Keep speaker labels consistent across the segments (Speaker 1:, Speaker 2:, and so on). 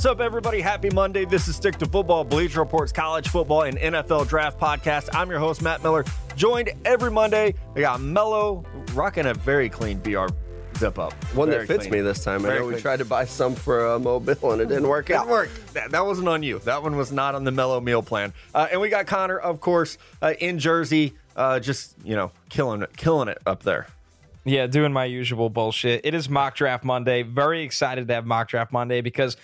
Speaker 1: What's up, everybody? Happy Monday. This is Stick to Football, Bleacher Report's college football and NFL draft podcast. I'm your host, Matt Miller, joined every Monday. We got Mello rocking a very clean BR zip up.
Speaker 2: One
Speaker 1: Very
Speaker 2: that fits
Speaker 1: clean.
Speaker 2: me this time.
Speaker 1: Very
Speaker 2: I know we tried to buy some for uh, Mobile and it didn't work out.
Speaker 1: It worked. That, that wasn't on you. That one was not on the mellow meal plan. Uh, and we got Connor, of course, uh, in Jersey, uh, just you know, killing it, killing it up there.
Speaker 3: Yeah, doing my usual bullshit. It is mock draft Monday. Very excited to have mock draft Monday because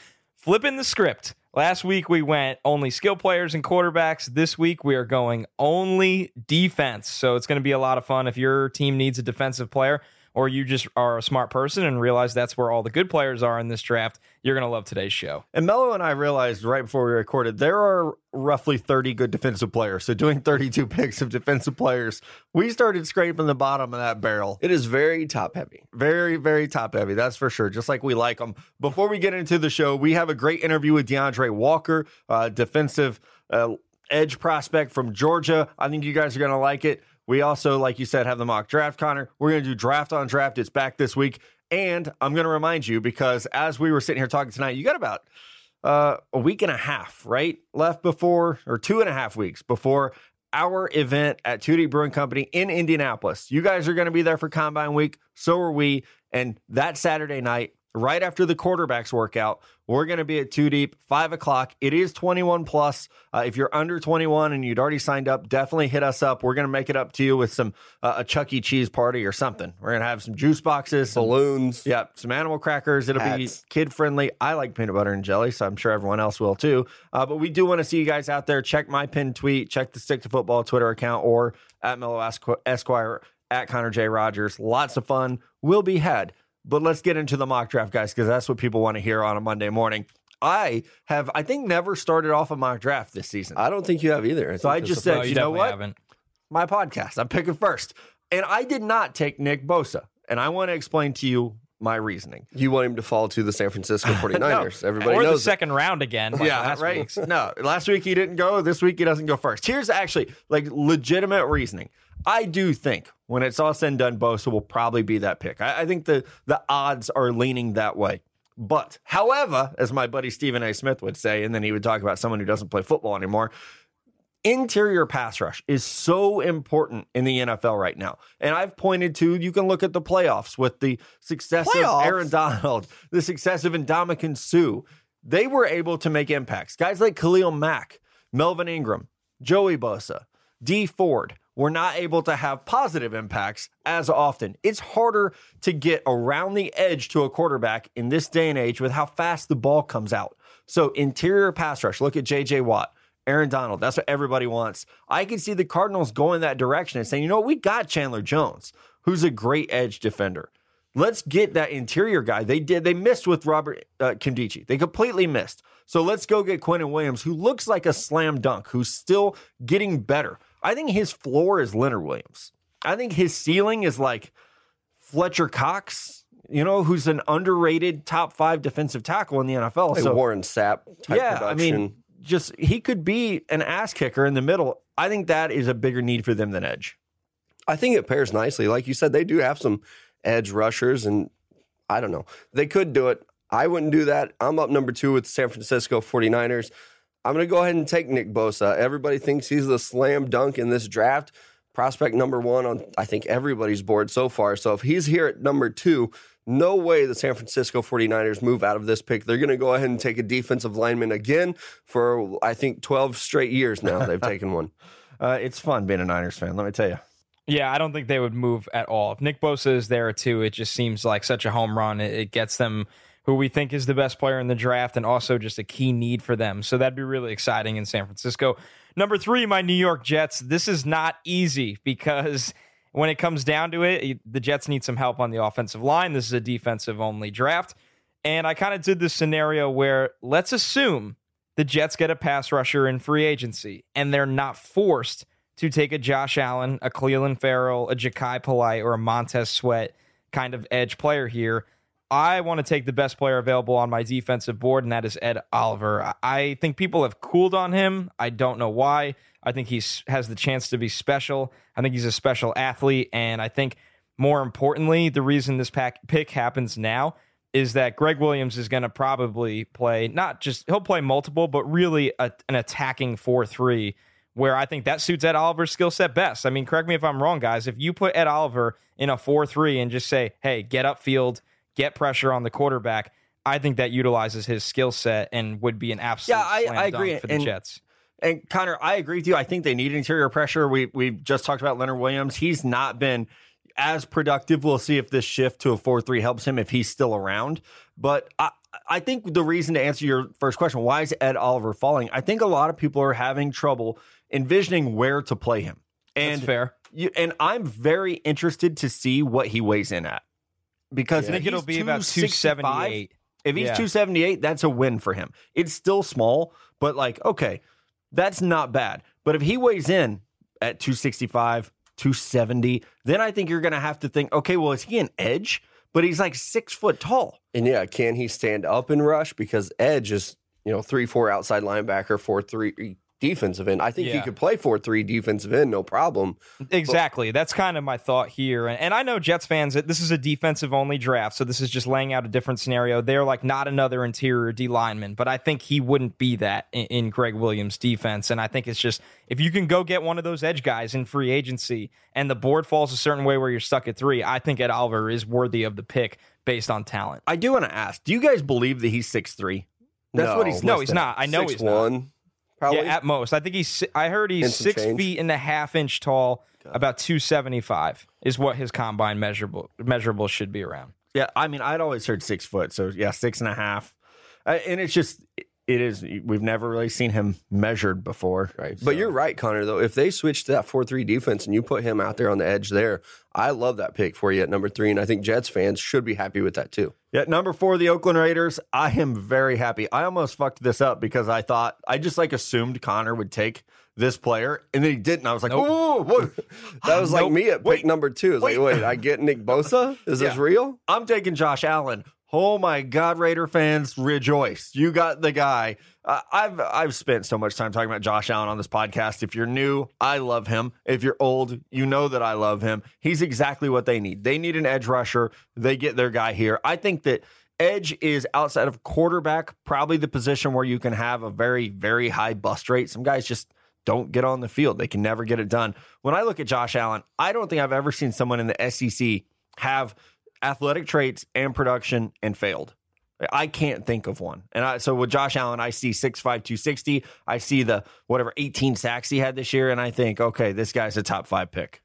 Speaker 3: flipping the script. Last week we went only skill players and quarterbacks. This week we are going only defense. So it's going to be a lot of fun if your team needs a defensive player or you just are a smart person and realize that's where all the good players are in this draft. You're going to love today's show.
Speaker 1: And Mello and I realized right before we recorded there are roughly 30 good defensive players. So doing 32 picks of defensive players, we started scraping the bottom of that barrel.
Speaker 2: It is very top heavy.
Speaker 1: Very, very top heavy. That's for sure. Just like we like them. Before we get into the show, we have a great interview with D'Andre Walker, uh, defensive uh, edge prospect from Georgia. I think you guys are going to like it. We also, like you said, have the mock draft, Connor. We're going to do draft on draft. It's back this week. And I'm going to remind you because as we were sitting here talking tonight, you got about uh, a week and a half, right? Left before, or two and a half weeks before our event at 2 Deep Brewing Company in Indianapolis. You guys are going to be there for Combine Week. So are we. And that Saturday night, right after the quarterbacks workout, we're going to be at 2 Deep, 5 o'clock. It is 21 plus. Uh, if you're under 21 and you'd already signed up, definitely hit us up. We're going to make it up to you with some uh, a Chuck E. Cheese party or something. We're going to have some juice boxes, some
Speaker 2: Balloons.
Speaker 1: yeah, some animal crackers. It'll
Speaker 2: Hats.
Speaker 1: be kid friendly. I like peanut butter and jelly, so I'm sure everyone else will too. Uh, but we do want to see you guys out there. Check my pinned tweet, check the Stick to Football Twitter account, or at Mellow Esquire at Connor J Rogers. Lots of fun will be had. But let's get into the mock draft, guys, because that's what people want to hear on a Monday morning. I have, I think, never started off a mock draft this season.
Speaker 2: I don't think you have either.
Speaker 1: So I just said,
Speaker 2: a-
Speaker 3: No,
Speaker 1: you know what?
Speaker 3: haven't.
Speaker 1: my podcast. I'm picking first. And I did not take Nick Bosa. And I want to explain to you my reasoning.
Speaker 2: you want him to fall to the San Francisco 49ers. Everybody
Speaker 3: or the
Speaker 2: knows
Speaker 3: second round again.
Speaker 1: yeah,
Speaker 3: last
Speaker 1: right.
Speaker 3: week's.
Speaker 1: No, last week he didn't go. This week he doesn't go first. Here's actually like legitimate reasoning. I do think when it's all said and done, Bosa will probably be that pick. I, I think the the odds are leaning that way. But, however, as my buddy Stephen A. Smith would say, and then he would talk about someone who doesn't play football anymore, interior pass rush is so important in the NFL right now. And I've pointed to, you can look at the playoffs with the success
Speaker 2: Playoffs?
Speaker 1: of Aaron Donald, the success of Ndamukong Suh. They were able to make impacts. Guys like Khalil Mack, Melvin Ingram, Joey Bosa, Dee Ford were not able to have positive impacts as often. It's harder to get around the edge to a quarterback in this day and age with how fast the ball comes out. So interior pass rush, look at JJ Watt. Aaron Donald. That's what everybody wants. I can see the Cardinals going that direction and saying, you know what, we got Chandler Jones, who's a great edge defender. Let's get that interior guy. They did. They missed with Robert uh, Nkemdiche. They completely missed. So let's go get Quinnen Williams, who looks like a slam dunk, who's still getting better. I think his floor is Leonard Williams. I think his ceiling is like Fletcher Cox, you know, who's an underrated top five defensive tackle in the NFL.
Speaker 2: Like
Speaker 1: so
Speaker 2: Warren Sapp type
Speaker 1: yeah,
Speaker 2: production.
Speaker 1: I mean, just he could be an ass kicker in the middle. I think that is a bigger need for them than edge.
Speaker 2: I think it pairs nicely. Like you said, they do have some edge rushers, and I don't know. They could do it. I wouldn't do that. I'm up number two with San Francisco 49ers. I'm going to go ahead and take Nick Bosa. Everybody thinks he's the slam dunk in this draft. Prospect number one on, I think, everybody's board so far. So if he's here at number two, no way the San Francisco 49ers move out of this pick. They're going to go ahead and take a defensive lineman again for, I think, 12 straight years now. They've taken one.
Speaker 1: Uh, it's fun being a Niners fan. Let me tell you.
Speaker 3: Yeah, I don't think they would move at all. If Nick Bosa is there too, it just seems like such a home run. It, it gets them who we think is the best player in the draft and also just a key need for them. So that'd be really exciting in San Francisco. Number three, my New York Jets. This is not easy because when it comes down to it, the Jets need some help on the offensive line. This is a defensive only draft. And I kind of did this scenario where let's assume the Jets get a pass rusher in free agency and they're not forced to take a Josh Allen, a Clelin Ferrell, a Jachai Polite, or a Montez Sweat kind of edge player here. I want to take the best player available on my defensive board, and that is Ed Oliver. I- I think people have cooled on him. I don't know why. I think he has the chance to be special. I think he's a special athlete, and I think more importantly, the reason this pack pick happens now is that Gregg Williams is going to probably play not just he'll play multiple, but really a, an attacking four three. Where I think that suits Ed Oliver's skill set best. I mean, correct me if I'm wrong, guys. If you put Ed Oliver in a 4 3 and just say, hey, get upfield, get pressure on the quarterback, I think that utilizes his skill set and would be an absolute
Speaker 1: Yeah, I-
Speaker 3: slam
Speaker 1: I
Speaker 3: dunk
Speaker 1: agree.
Speaker 3: for the
Speaker 1: And-
Speaker 3: Jets.
Speaker 1: And Connor, I agree with you. I think they need interior pressure. We we just talked about Leonard Williams. He's not been as productive. We'll see if this shift to a four three helps him if he's still around. But I I think the reason to answer your first question, why is Ed Oliver falling? I think a lot of people are having trouble envisioning where to play him. And
Speaker 3: That's fair.
Speaker 1: you, and I'm very interested to see what he weighs in at because
Speaker 3: I think
Speaker 1: if
Speaker 3: it'll
Speaker 1: he's
Speaker 3: be about 278.
Speaker 1: If he's
Speaker 3: Yeah.
Speaker 1: 278, that's a win for him. It's still small, but like, okay, that's not bad. But if he weighs in at 265, 270, then I think you're going to have to think, okay, well, is he an edge? But he's like six foot tall.
Speaker 2: And yeah, can he stand up and rush? Because Edge is, you know, three four outside linebacker, four three defensive end. I think he could play four three defensive end, no problem.
Speaker 3: Exactly. That's kind of my thought here. And, and I know Jets fans that this is a defensive only draft, so this is just laying out a different scenario. They're like not another interior D lineman, but I think he wouldn't be that in, in Gregg Williams' defense. And I think it's just if you can go get one of those edge guys in free agency and the board falls a certain way where you're stuck at three, I think Ed Oliver is worthy of the pick based on talent.
Speaker 1: I do want to ask, do you guys believe that he's six three? That's
Speaker 2: No.
Speaker 1: what he's
Speaker 3: No, he's not. I know
Speaker 2: Six
Speaker 3: he's not.
Speaker 2: One, probably.
Speaker 3: Yeah, at most. I think he's. I heard he's six
Speaker 2: change.
Speaker 3: feet and a half inch tall. About two seventy five is what his combine measurable measurable should be around.
Speaker 1: Yeah, I mean, I'd always heard six foot, so yeah, six and a half, uh, and it's just it is. We've never really seen him measured before,
Speaker 2: Right. But you're right, Connor, though. If they switch to that 4 3 defense and you put him out there on the edge there, I love that pick for you at number three. And I think Jets fans should be happy with that too.
Speaker 1: Yeah, number four, the Oakland Raiders. I am very happy. I almost fucked this up because I thought I just like assumed Connor would take this player, and then he didn't. I was like,
Speaker 3: Nope.
Speaker 1: whoa, whoa, whoa.
Speaker 2: That was like
Speaker 1: Nope.
Speaker 2: me at pick
Speaker 1: Wait,
Speaker 2: number two. It's like,
Speaker 1: wait.
Speaker 2: wait, I get Nick Bosa? Is this real?
Speaker 1: I'm taking Josh Allen. Oh my God, Raider fans, rejoice! You got the guy. Uh, I've I've spent so much time talking about Josh Allen on this podcast. If you're new, I love him. If you're old, you know that I love him. He's exactly what they need. They need an edge rusher. They get their guy here. I think that edge is outside of quarterback, probably the position where you can have a very very high bust rate. Some guys just don't get on the field. They can never get it done. When I look at Josh Allen, I don't think I've ever seen someone in the SEC have athletic traits and production and failed. I can't think of one. And I, so with Josh Allen, I see 6'5, 260. I see the whatever 18 sacks he had this year. And I think, okay, this guy's a top five pick.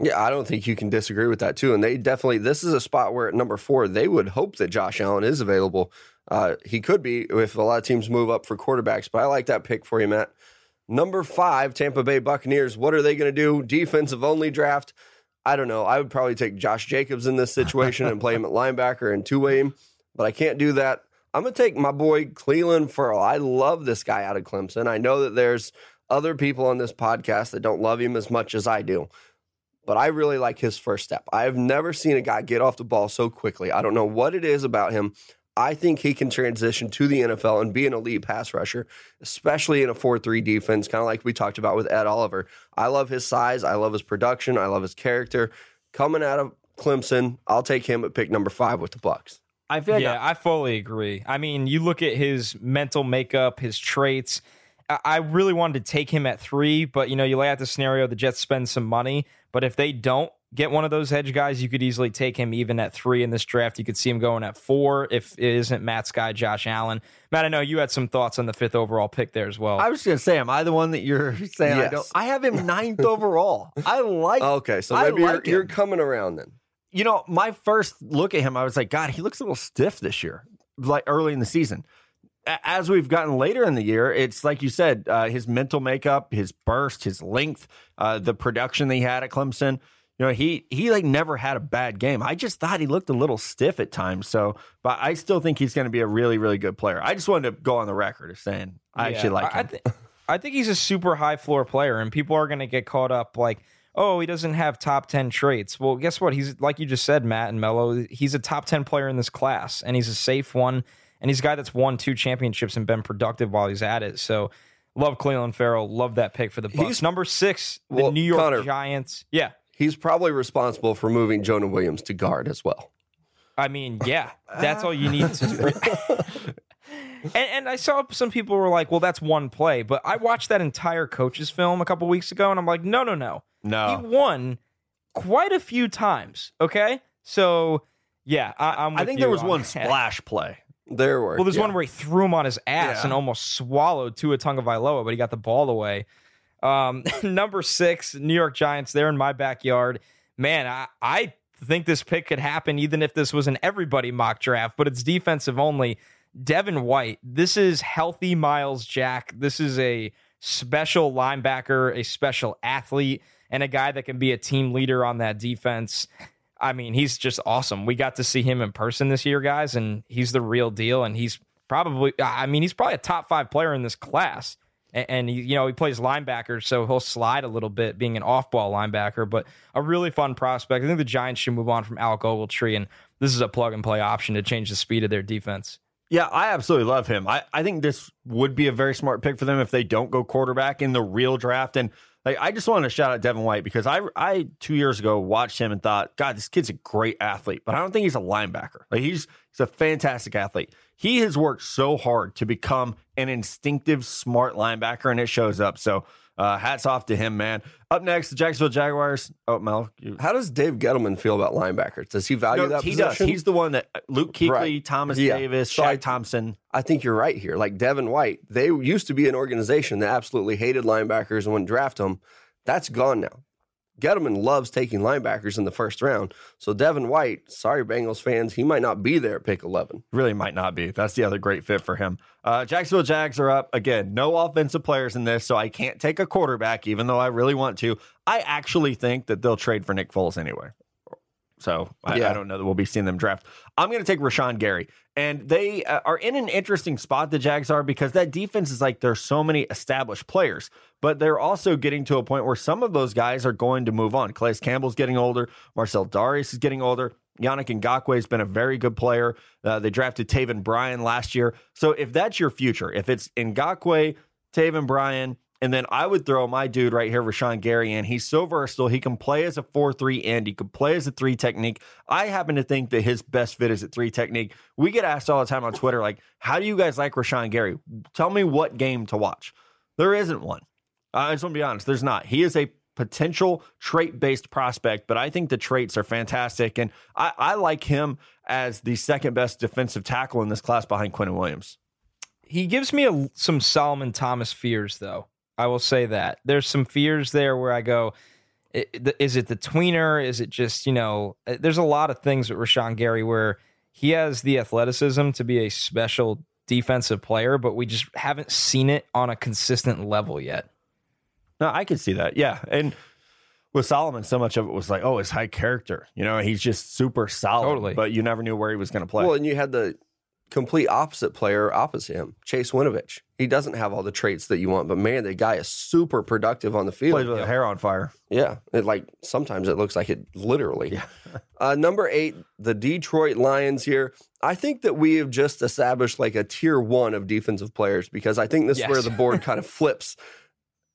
Speaker 2: Yeah, I don't think you can disagree with that too. And they definitely, this is a spot where at number four, they would hope that Josh Allen is available. Uh, he could be if a lot of teams move up for quarterbacks, but I like that pick for you, Matt. Number five, Tampa Bay Buccaneers. What are they going to do? Defensive only draft. I don't know. I would probably take Josh Jacobs in this situation and play him at linebacker and two way him, but I can't do that. I'm going to take my boy Clelin Ferrell. I love this guy out of Clemson. I know that there's other people on this podcast that don't love him as much as I do but I really like his first step. I have never seen a guy get off the ball so quickly. I don't know what it is about him. I think he can transition to the NFL and be an elite pass rusher, especially in a 4 3 defense, kind of like we talked about with Ed Oliver. I love his size. I love his production. I love his character. Coming out of Clemson, I'll take him at pick number five with the Bucks.
Speaker 1: I feel like
Speaker 3: yeah, I fully agree. I mean, you look at his mental makeup, his traits. I I really wanted to take him at three, but you know, you lay out the scenario: the Jets spend some money, but if they don't get one of those edge guys, you could easily take him even at three in this draft. You could see him going at four if it isn't Matt's guy, Josh Allen. Matt, I know you had some thoughts on the fifth overall pick there as well.
Speaker 1: I was going to say, am I the one that you're saying I don't? I have him ninth overall. I like
Speaker 2: Okay, so maybe
Speaker 1: like
Speaker 2: you're, you're coming around then.
Speaker 1: you know, my first look at him, I was like, God, he looks a little stiff this year, like early in the season. As we've gotten later in the year, it's like you said, uh, his mental makeup, his burst, his length, uh, the production that he had at Clemson. You know, he he like never had a bad game. I just thought he looked a little stiff at times. So, but I still think he's going to be a really, really good player. I just wanted to go on the record of saying I
Speaker 3: Yeah,
Speaker 1: actually like him.
Speaker 3: I, thi- I think he's a super high floor player, and people are going to get caught up like, oh, he doesn't have top 10 traits. Well, guess what? He's, like you just said, Matt and Mello, he's a top 10 player in this class, and he's a safe one, and he's a guy that's won two championships and been productive while he's at it. So, love Clelin Ferrell. Love that pick for the Bucks.
Speaker 2: He's-
Speaker 3: Number six, the
Speaker 2: Well,
Speaker 3: New York
Speaker 2: Connor-
Speaker 3: Giants. Yeah.
Speaker 2: He's probably responsible for moving Jonah Williams to guard as well.
Speaker 3: I mean, yeah, that's all you need to. and, and I saw some people were like, "Well, that's one play," but I watched that entire coach's film a couple weeks ago, and I'm like, "No, no, no,
Speaker 1: No.
Speaker 3: he won quite a few times." Okay, so yeah, I, I'm.
Speaker 1: I think
Speaker 3: you
Speaker 1: there was
Speaker 3: on
Speaker 1: one
Speaker 3: that.
Speaker 1: splash play.
Speaker 2: There were.
Speaker 3: Well, there's
Speaker 2: yeah.
Speaker 3: one where he threw him on his ass
Speaker 1: Yeah.
Speaker 3: and almost swallowed Tua Tagovailoa, but he got the ball away. Um, number six, New York Giants. They're in my backyard. Man, I, I think this pick could happen even if this was an everybody mock draft, but it's defensive only. Devin White. This is healthy Myles Jack. This is a special linebacker, a special athlete, and a guy that can be a team leader on that defense. I mean, he's just awesome. We got to see him in person this year, guys, and he's the real deal. And he's probably, I mean, he's probably a top five player in this class. And, and he, you know, he plays linebacker, so he'll slide a little bit, being an off-ball linebacker. But a really fun prospect. I think the Giants should move on from Alec Ogletree, and this is a plug-and-play option to change the speed of their defense.
Speaker 1: Yeah, I absolutely love him. I, I think this would be a very smart pick for them if they don't go quarterback in the real draft. And like, I just wanted to shout out Devin White because I I two years ago watched him and thought, God, this kid's a great athlete, but I don't think he's a linebacker. Like he's he's a fantastic athlete. He has worked so hard to become an instinctive, smart linebacker, and it shows up. So uh, hats off to him, man. Up next, the Jacksonville Jaguars. Oh, Mel, you,
Speaker 2: How does Dave Gettleman feel about linebackers? Does he value
Speaker 1: no,
Speaker 2: that
Speaker 1: he
Speaker 2: position?
Speaker 1: does. He's the one that Luke Kuechly,
Speaker 2: Right.
Speaker 1: Thomas
Speaker 2: Yeah.
Speaker 1: Davis,
Speaker 2: So
Speaker 1: Shaq
Speaker 2: I-
Speaker 1: Thompson.
Speaker 2: I think you're right here. Like Devin White, they used to be an organization that absolutely hated linebackers and wouldn't draft them. That's gone now. Gettleman loves taking linebackers in the first round. So Devin White, sorry Bengals fans, he might not be there at pick 11.
Speaker 1: Really might not be. That's the other great fit for him. Uh, Jacksonville Jags are up again. No offensive players in this, so I can't take a quarterback, even though I really want to. I actually think that they'll trade for Nick Foles anyway. So I,
Speaker 2: Yeah.
Speaker 1: I don't know that we'll be seeing them draft. I'm going to take Rashan Gary, and they uh, are in an interesting spot. The Jags are because that defense is like there's so many established players, but they're also getting to a point where some of those guys are going to move on. Calais Campbell's getting older. Marcell Dareus is getting older. Yannick Ngakoue has been a very good player. Uh, they drafted Taven Bryan last year. So if that's your future, if it's Ngakoue, Taven Bryan, and then I would throw my dude right here, Rashan Gary, in. He's so versatile. He can play as a 4 3 end. He could play as a three technique. I happen to think that his best fit is at three technique. We get asked all the time on Twitter, like, how do you guys like Rashan Gary? Tell me what game to watch. There isn't one. I just want to be honest. There's not. He is a potential trait based prospect, but I think the traits are fantastic. And I, I like him as the second best defensive tackle in this class behind Quinnen Williams.
Speaker 3: He gives me a, some Solomon Thomas fears, though. I will say that there's some fears there where I go, is it the tweener? Is it just you know? uh, There's a lot of things with Rashan Gary where he has the athleticism to be a special defensive player, but we just haven't seen it on a consistent level yet.
Speaker 1: No, I could see that. Yeah. And with Solomon, so much of it was like, oh, his high character. You know, he's just super solid.
Speaker 3: Totally.
Speaker 1: But you never knew where he was going to play.
Speaker 2: Well, and you had the complete opposite player opposite him, Chase Winovich. He doesn't have all the traits that you want, but man, the guy is super productive on the field.
Speaker 1: Plays with the hair on fire.
Speaker 2: Yeah, it like sometimes it looks like it literally. uh, number eight, the Detroit Lions here. I think that we have just established like a tier one of defensive players because I think this is where the board kind of flips.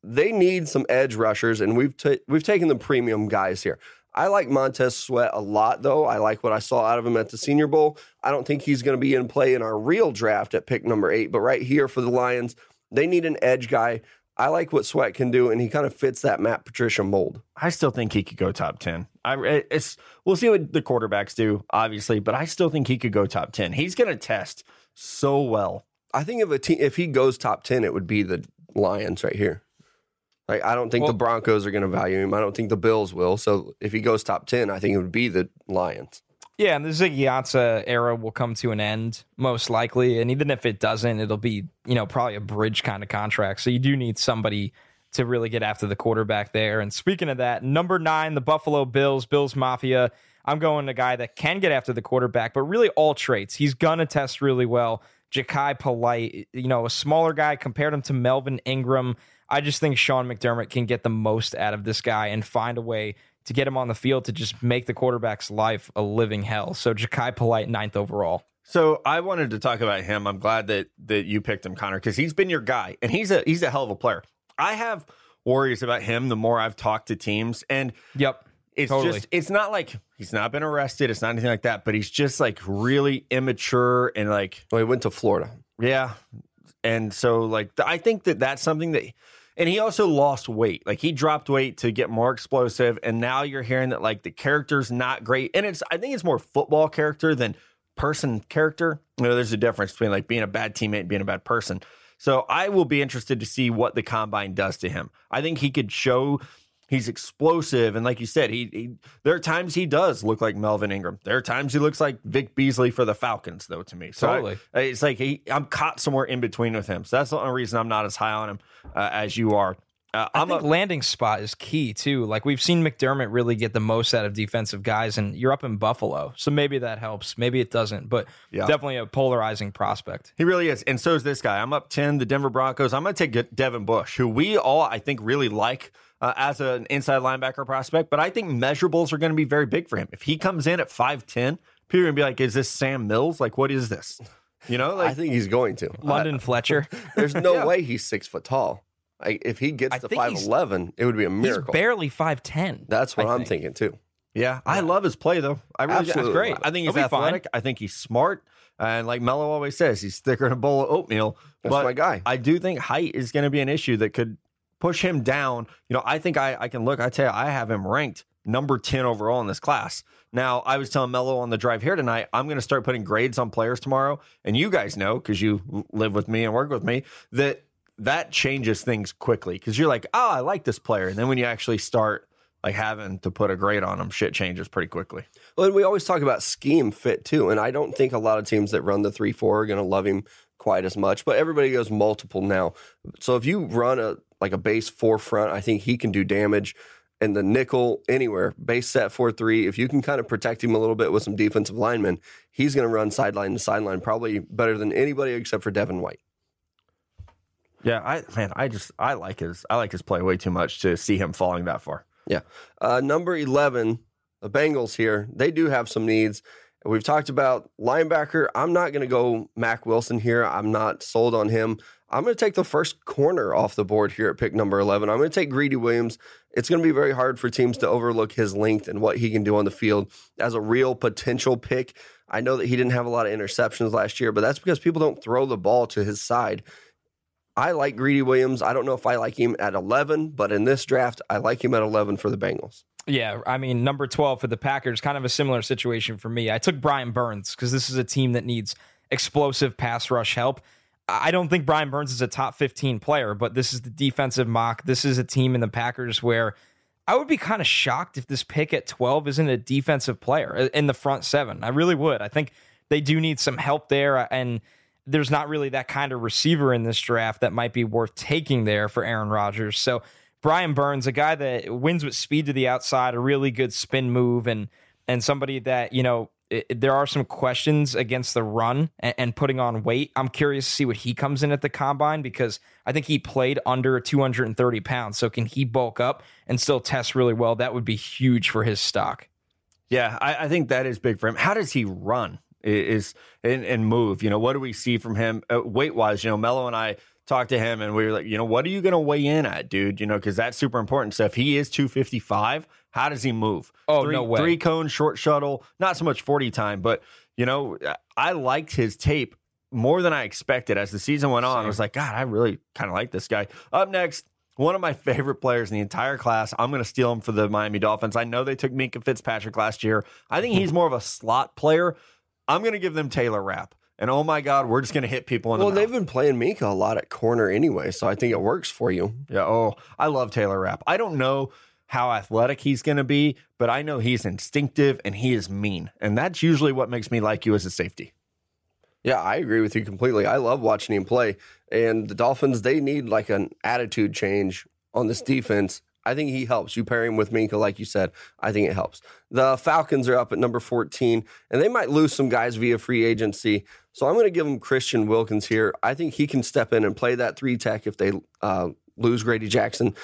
Speaker 2: They need some edge rushers, and we've ta- we've taken the premium guys here. I like Montez Sweat a lot, though. I like what I saw out of him at the Senior Bowl. I don't think he's going to be in play in our real draft at pick number eight, but right here for the Lions, they need an edge guy. I like what Sweat can do, and he kind of fits that Matt Patricia mold.
Speaker 1: I still think he could go top 10. I, eh, it's, we'll see what the quarterbacks do, obviously, but I still think he could go top 10. He's going to test so well.
Speaker 2: I think if a team, if he goes top ten, it would be the Lions right here. Like I don't think
Speaker 3: Well-
Speaker 2: the Broncos are going to value him. I don't think the Bills will. So if he goes top ten, I think it would be the Lions.
Speaker 3: Yeah, and the Ziggy Ansah era will come to an end most likely, and even if it doesn't, it'll be you know probably a bridge kind of contract. So you do need somebody to really get after the quarterback there. And speaking of that, number nine, the Buffalo Bills, Bills Mafia. I'm going a guy that can get after the quarterback, but really all traits. He's gonna test really well. Jachai Polite, you know, a smaller guy compared him to Melvin Ingram. I just think Sean McDermott can get the most out of this guy and find a way to get him on the field to just make the quarterback's life a living hell. So Jachai Polite, ninth overall.
Speaker 1: So I wanted to talk about him. I'm glad that that you picked him, Connor, because he's been your guy, and he's a he's a hell of a player. I have worries about him the more I've talked to teams, and
Speaker 3: Yep.
Speaker 1: It's
Speaker 3: Totally.
Speaker 1: just it's not like he's not been arrested, it's not anything like that, but he's just like really immature and like
Speaker 2: Well, he went to Florida.
Speaker 1: yeah. And so like I think that that's something that and he also lost weight. Like he dropped weight to get more explosive and now you're hearing that like the character's not great and it's I think it's more football character than person character. You know, there's a difference between like being a bad teammate and being a bad person. So I will be interested to see what the combine does to him. I think he could show he's explosive and like you said, he, he there are times he does look like Melvin Ingram. There are times he looks like Vic Beasley for the Falcons though to me. So I- it's like he, I'm caught somewhere in between with him. So that's the only reason I'm not as high on him uh, as you are. Uh,
Speaker 3: I think
Speaker 1: a,
Speaker 3: landing spot is key too. Like we've seen McDermott really get the most out of defensive guys, and you're up in Buffalo, so maybe that helps. Maybe it doesn't, but
Speaker 1: Yeah.
Speaker 3: definitely a polarizing prospect.
Speaker 1: He really is. And so is this guy. I'm up 10, the Denver Broncos. I'm going to take Devin Bush, who we all, I think, really like uh, as an inside linebacker prospect. But I think measurables are going to be very big for him. If he comes in at 5'10, people are going to be like, is this Sam Mills? Like, what is this? You know,
Speaker 2: I think he's going to.
Speaker 3: London Fletcher,
Speaker 2: there's no
Speaker 1: Yeah.
Speaker 2: way he's six foot tall. Like, if he gets
Speaker 3: I
Speaker 2: to five eleven, it would be a
Speaker 3: he's
Speaker 2: miracle.
Speaker 3: barely five ten.
Speaker 2: That's what
Speaker 3: I
Speaker 2: I'm
Speaker 3: think.
Speaker 2: thinking too.
Speaker 1: yeah, I love his play, though. I really do.
Speaker 2: Absolutely.
Speaker 3: great.
Speaker 1: I think he's
Speaker 3: He'll fine.
Speaker 1: athletic. I think he's smart. And like Mello always says, he's thicker than a bowl of oatmeal.
Speaker 2: That's
Speaker 1: but
Speaker 2: my guy.
Speaker 1: I do think height is going to be an issue that could push him down. You know, I think I, I can look, I tell you, I have him ranked number 10 overall in this class. Now, I was telling Mello on the drive here tonight, I'm going to start putting grades on players tomorrow. And you guys know, because you live with me and work with me, that that changes things quickly. Because you're like, oh, I like this player. And then when you actually start like having to put a grade on them, shit changes pretty quickly.
Speaker 2: Well, and we always talk about scheme fit too, and I don't think a lot of teams that run the three four are going to love him quite as much. But everybody goes multiple now, so if you run a like a base four front, I think he can do damage. And the nickel anywhere base set four three, if you can kind of protect him a little bit with some defensive linemen, he's going to run sideline to sideline probably better than anybody except for Devin White.
Speaker 1: Yeah, I man, I just I like his I like his play way too much to see him falling that far.
Speaker 2: Yeah. Uh, number 11, the Bengals here, they do have some needs. We've talked about linebacker. I'm not going to go Mack Wilson here. I'm not sold on him. I'm going to take the first corner off the board here at pick number 11. I'm going to take Greedy Williams. It's going to be very hard for teams to overlook his length and what he can do on the field as a real potential pick. I know that he didn't have a lot of interceptions last year, but that's because people don't throw the ball to his side. I like Greedy Williams. I don't know if I like him at 11, but in this draft, I like him at 11 for the Bengals.
Speaker 3: Yeah, I mean, number 12 for the Packers, kind of a similar situation for me. I took Brian Burns because this is a team that needs explosive pass rush help. I don't think Brian Burns is a top 15 player, but this is the defensive mock. This is a team in the Packers where I would be kind of shocked if this pick at 12 isn't a defensive player uh, in the front seven. I really would. I think they do need some help there. Uh, and there's not really that kind of receiver in this draft that might be worth taking there for Aaron Rodgers. So Brian Burns, a guy that wins with speed to the outside, a really good spin move, and and somebody that you know it, there are some questions against the run and, and putting on weight. I'm curious to see what he comes in at the combine because I think he played under 230 pounds. So can he bulk up and still test really well? That would be huge for his stock.
Speaker 1: Yeah, I, I think that is big for him. How does he run? Is and, and move? You know, what do we see from him uh, weight wise? You know, Mello and I talked to him, and we were like, you know, what are you going to weigh in at, dude? You know, because that's super important. So if he is two fifty five, how does he move?
Speaker 3: Oh,
Speaker 1: three,
Speaker 3: no way.
Speaker 1: Three cone short shuttle, not so much forty time, but you know, I liked his tape more than I expected as the season went on. I was like, God, I really kind of like this guy. Up next. One of my favorite players in the entire class. I'm going to steal him for the Miami Dolphins. I know they took Minkah Fitzpatrick last year. I think he's more of a slot player. I'm going to give them Taylor Rapp. And oh my God, we're just going to hit people in
Speaker 2: Well,
Speaker 1: the
Speaker 2: Well,
Speaker 1: they've
Speaker 2: been playing Mika a lot at corner anyway, so I think it works for you.
Speaker 1: Yeah. Oh, I love Taylor Rapp. I don't know how athletic he's going to be, but I know he's instinctive and he is mean. And that's usually what makes me like you as a safety.
Speaker 2: Yeah, I agree with you completely. I love watching him play. And the Dolphins, they need like an attitude change on this defense. I think he helps. You pair him with Minkah, like you said. I think it helps. The Falcons are up at number 14, and they might lose some guys via free agency. So I'm going to give them Christian Wilkins here. I think he can step in and play that three tech if they uh, lose Grady Jackson.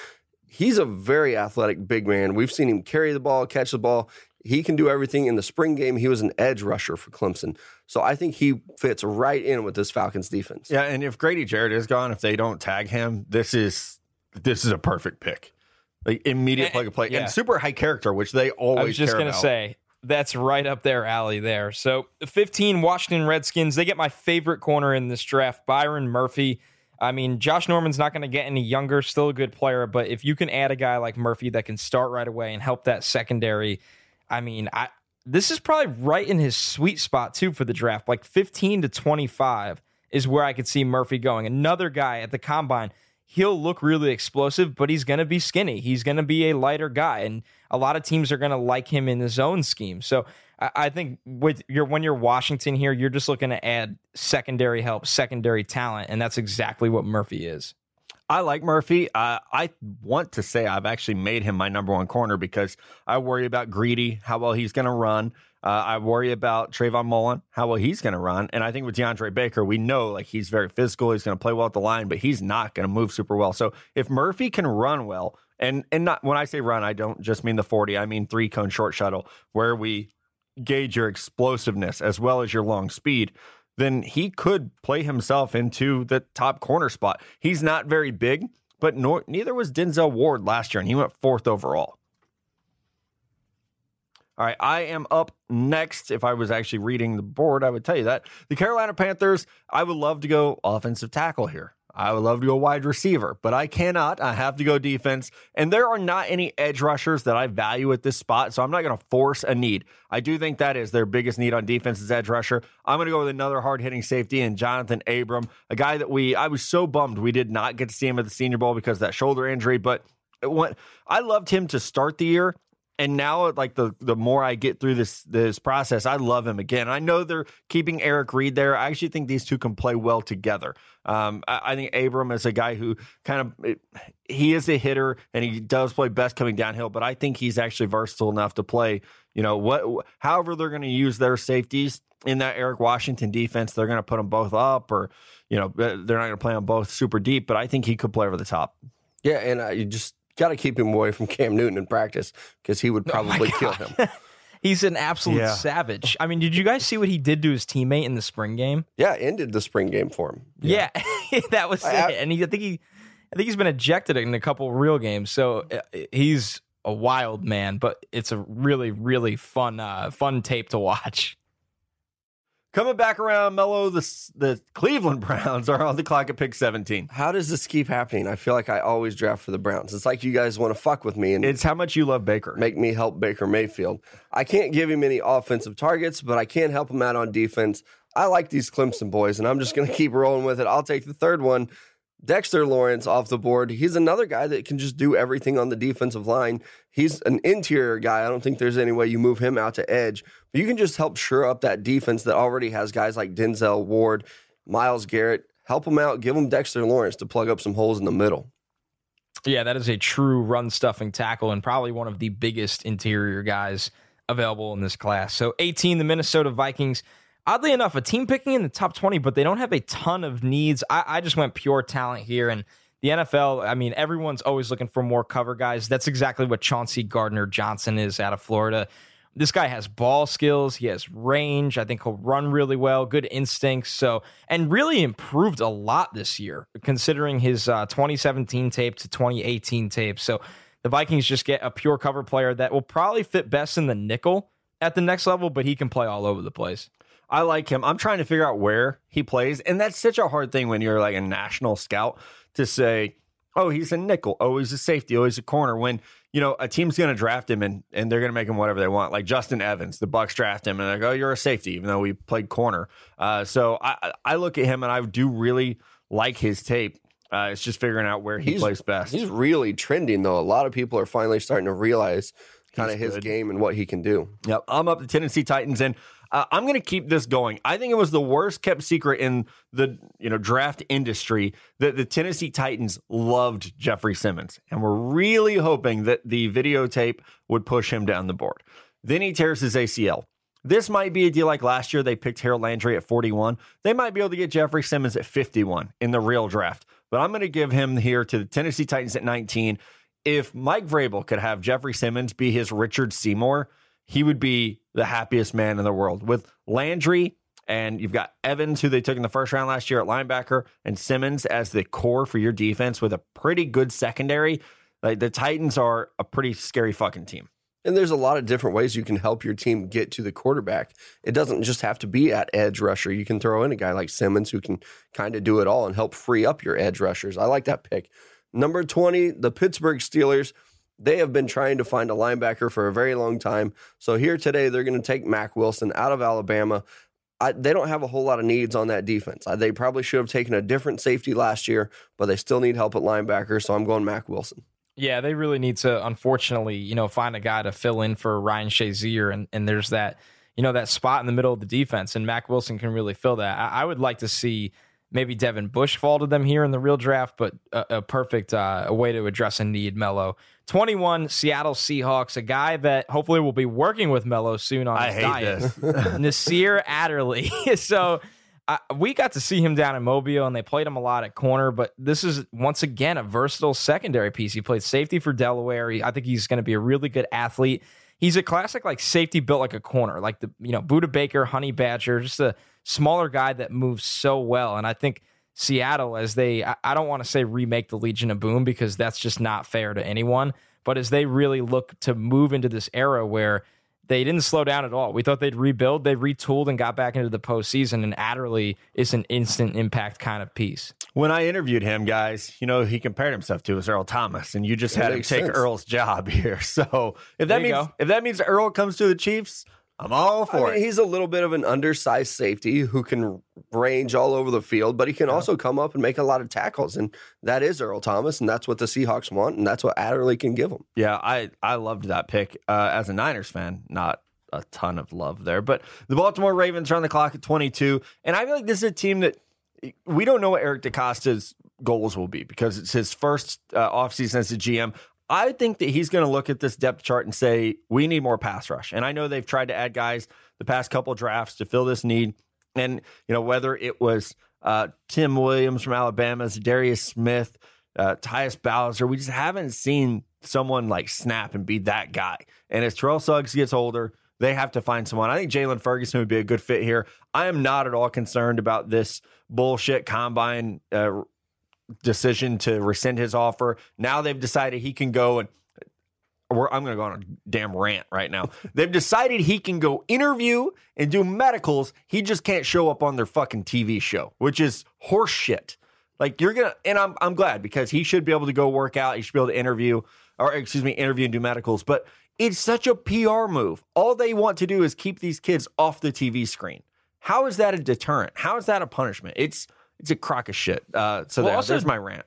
Speaker 2: He's a very athletic big man. We've seen him carry the ball, catch the ball. He can do everything. In the spring game, he was an edge rusher for Clemson. So I think he fits right in with this Falcons defense.
Speaker 1: Yeah. And if Grady Jarrett is gone, if they don't tag him, this is this is a perfect pick. Like immediate plug and play,
Speaker 3: yeah.
Speaker 1: and super high character, which they always.
Speaker 3: I was just to
Speaker 1: about.
Speaker 3: say that's right up their alley there. So 15 Washington Redskins, they get my favorite corner in this draft, Byron Murphy. I mean, Josh Norman's not going to get any younger, still a good player, but if you can add a guy like Murphy that can start right away and help that secondary, I mean, I this is probably right in his sweet spot too for the draft. Like 15 to 25 is where I could see Murphy going. Another guy at the combine he'll look really explosive, but he's going to be skinny. He's going to be a lighter guy, and a lot of teams are going to like him in the zone scheme. So I, I think with your when you're Washington here, you're just looking to add secondary help, secondary talent, and that's exactly what Murphy is.
Speaker 1: I like Murphy. Uh, I want to say I've actually made him my number one corner because I worry about Greedy, how well he's going to run. Uh, I worry about Trayvon Mullen, how well he's going to run. And I think with DeAndre Baker, we know like he's very physical. He's going to play well at the line, but he's not going to move super well. So if Murphy can run well, and and not when I say run, I don't just mean the 40, I mean three cone short shuttle, where we gauge your explosiveness as well as your long speed then he could play himself into the top corner spot. He's not very big, but nor, neither was Denzel Ward last year, and he went fourth overall. All right, I am up next. If I was actually reading the board, I would tell you that. The Carolina Panthers, I would love to go offensive tackle here. I would love to go wide receiver, but I cannot. I have to go defense. And there are not any edge rushers that I value at this spot, so I'm not going to force a need. I do think that is their biggest need on defense is edge rusher. I'm going to go with another hard hitting safety and Johnathan Abram, a guy that we I was so bummed we did not get to see him at the Senior Bowl because of that shoulder injury, but when I loved him to start the year and now like the the more I get through this this process, I love him again. I know they're keeping Eric Reid there. I actually think these two can play well together. Um, I, I, think Abram is a guy who kind of he is a hitter and he does play best coming downhill, but I think he's actually versatile enough to play. You know what? However, they're going to use their safeties in that Eric Washington defense. They're going to put them both up, or you know they're not going to play them both super deep. But I think he could play over the top.
Speaker 2: Yeah, and I just got to keep him away from Cam Newton in practice because he would probably oh kill him.
Speaker 3: He's an absolute yeah. savage. I mean, did you guys see what he did to his teammate in the spring game?
Speaker 2: Yeah, ended the spring game for him.
Speaker 3: Yeah, yeah that was I, it. And he, I think he, I think he's been ejected in a couple real games. So uh, he's a wild man, but it's a really, really fun, uh, fun tape to watch.
Speaker 1: Coming back around, Mello, the, the Cleveland Browns are on the clock at pick 17.
Speaker 2: How does this keep happening? I feel like I always draft for the Browns. It's like you guys want to fuck with me and
Speaker 1: it's how much you love Baker.
Speaker 2: Make me help Baker Mayfield. I can't give him any offensive targets, but I can help him out on defense. I like these Clemson boys, and I'm just going to keep rolling with it. I'll take the third one. Dexter Lawrence off the board. He's another guy that can just do everything on the defensive line. He's an interior guy. I don't think there's any way you move him out to edge, you can just help shore up that defense that already has guys like Denzel Ward, Myles Garrett. Help them out. Give them Dexter Lawrence to plug up some holes in the middle.
Speaker 3: Yeah, that is a true run stuffing tackle and probably one of the biggest interior guys available in this class. So 18, the Minnesota Vikings oddly enough, a team picking in the top 20, but they don't have a ton of needs. I, I, just went pure talent here. And the NFL, I mean, everyone's always looking for more cover guys. That's exactly what Chauncey Gardner Johnson is out of Florida. This guy has ball skills. He has range. I think he'll run really well, good instincts. So, and really improved a lot this year, considering his uh, 2017 tape to 2018 tape. So, the Vikings just get a pure cover player that will probably fit best in the nickel at the next level, but he can play all over the place.
Speaker 1: I like him. I'm trying to figure out where he plays. And that's such a hard thing when you're like a national scout to say, oh, he's a nickel. Oh, he's a safety. Oh, he's a corner. When, you know, a team's going to draft him and, and they're going to make him whatever they want. Like Justin Evans, the Bucks draft him and they go, oh, you're a safety, even though we played corner. Uh, so I, I look at him and I do really like his tape. Uh, it's just figuring out where he
Speaker 2: he's,
Speaker 1: plays best.
Speaker 2: He's really trending, though. A lot of people are finally starting to realize kind of his good. game and what he can do.
Speaker 1: Yep. I'm up the Tennessee Titans and uh, I'm going to keep this going. I think it was the worst kept secret in the you know draft industry that the Tennessee Titans loved Jeffrey Simmons, and we're really hoping that the videotape would push him down the board. Then he tears his ACL. This might be a deal like last year. They picked Harold Landry at 41. They might be able to get Jeffrey Simmons at 51 in the real draft. But I'm going to give him here to the Tennessee Titans at 19. If Mike Vrabel could have Jeffrey Simmons be his Richard Seymour, he would be the happiest man in the world. With Landry and you've got Evans, who they took in the first round last year at linebacker, and Simmons as the core for your defense with a pretty good secondary. Like the Titans are a pretty scary fucking team.
Speaker 2: And there's a lot of different ways you can help your team get to the quarterback. It doesn't just have to be at edge rusher. You can throw in a guy like Simmons who can kind of do it all and help free up your edge rushers. I like that pick. Number 20, the Pittsburgh Steelers. They have been trying to find a linebacker for a very long time. So here today, they're going to take Mack Wilson out of Alabama. I, they don't have a whole lot of needs on that defense. I, they probably should have taken a different safety last year, but they still need help at linebacker. So I'm going Mack Wilson.
Speaker 3: Yeah, they really need to, unfortunately, you know, find a guy to fill in for Ryan Shazier, and and there's that, you know, that spot in the middle of the defense, and Mack Wilson can really fill that. I, I would like to see maybe Devin Bush fall to them here in the real draft, but a, a perfect uh, a way to address a need. Mello, twenty one, Seattle Seahawks, a guy that hopefully will be working with Mello soon on
Speaker 1: I
Speaker 3: his
Speaker 1: hate
Speaker 3: diet. Nasir Adderley. so. I, we got to see him down in Mobile, and they played him a lot at corner. But this is once again a versatile secondary piece. He played safety for Delaware. He, I think he's going to be a really good athlete. He's a classic like safety built like a corner, like the you know Budda Baker, Honey Badger, just a smaller guy that moves so well. And I think Seattle, as they, I, I don't want to say remake the Legion of Boom because that's just not fair to anyone. But as they really look to move into this era where they didn't slow down at all. We thought they'd rebuild. They retooled and got back into the postseason. And Adderley is an instant impact kind of piece.
Speaker 1: When I interviewed him, guys, you know, he compared himself to was Earl Thomas, and you just
Speaker 2: That
Speaker 1: had him take
Speaker 2: sense.
Speaker 1: Earl's job here. So if that means
Speaker 3: go.
Speaker 1: if that means Earl comes to the Chiefs, I'm all
Speaker 2: I
Speaker 1: for
Speaker 2: mean,
Speaker 1: it.
Speaker 2: he's a little bit of an undersized safety who can range all over the field, but he can also come up and make a lot of tackles. And that is Earl Thomas, and that's what the Seahawks want, and that's what Adderley can give them.
Speaker 1: Yeah, I I loved that pick uh, as a Niners fan. Not a ton of love there, but the Baltimore Ravens are on the clock at 22, and I feel like this is a team that we don't know what Eric DeCosta's goals will be because it's his first uh, offseason as a GM. I think that he's going to look at this depth chart and say we need more pass rush. And I know they've tried to add guys the past couple drafts to fill this need, and you know whether it was uh, Tim Williams from Alabama, Darius Smith, uh, Tyus Bowser, we just haven't seen someone like snap and be that guy. And as Terrell Suggs gets older, they have to find someone. I think Jaylon Ferguson would be a good fit here. I am not at all concerned about this bullshit combine uh, decision to rescind his offer. Now they've decided he can go and we're, I'm going to go on a damn rant right now. They've decided he can go interview and do medicals. He just can't show up on their fucking TV show, which is horse shit. Like you're gonna, and I'm I'm glad because he should be able to go work out. He should be able to interview, or excuse me, interview and do medicals. But it's such a PR move. All they want to do is keep these kids off the TV screen. How is that a deterrent? How is that a punishment? It's it's a crock of shit. Uh, so
Speaker 3: Well,
Speaker 1: there-
Speaker 3: also-
Speaker 1: there's my rant.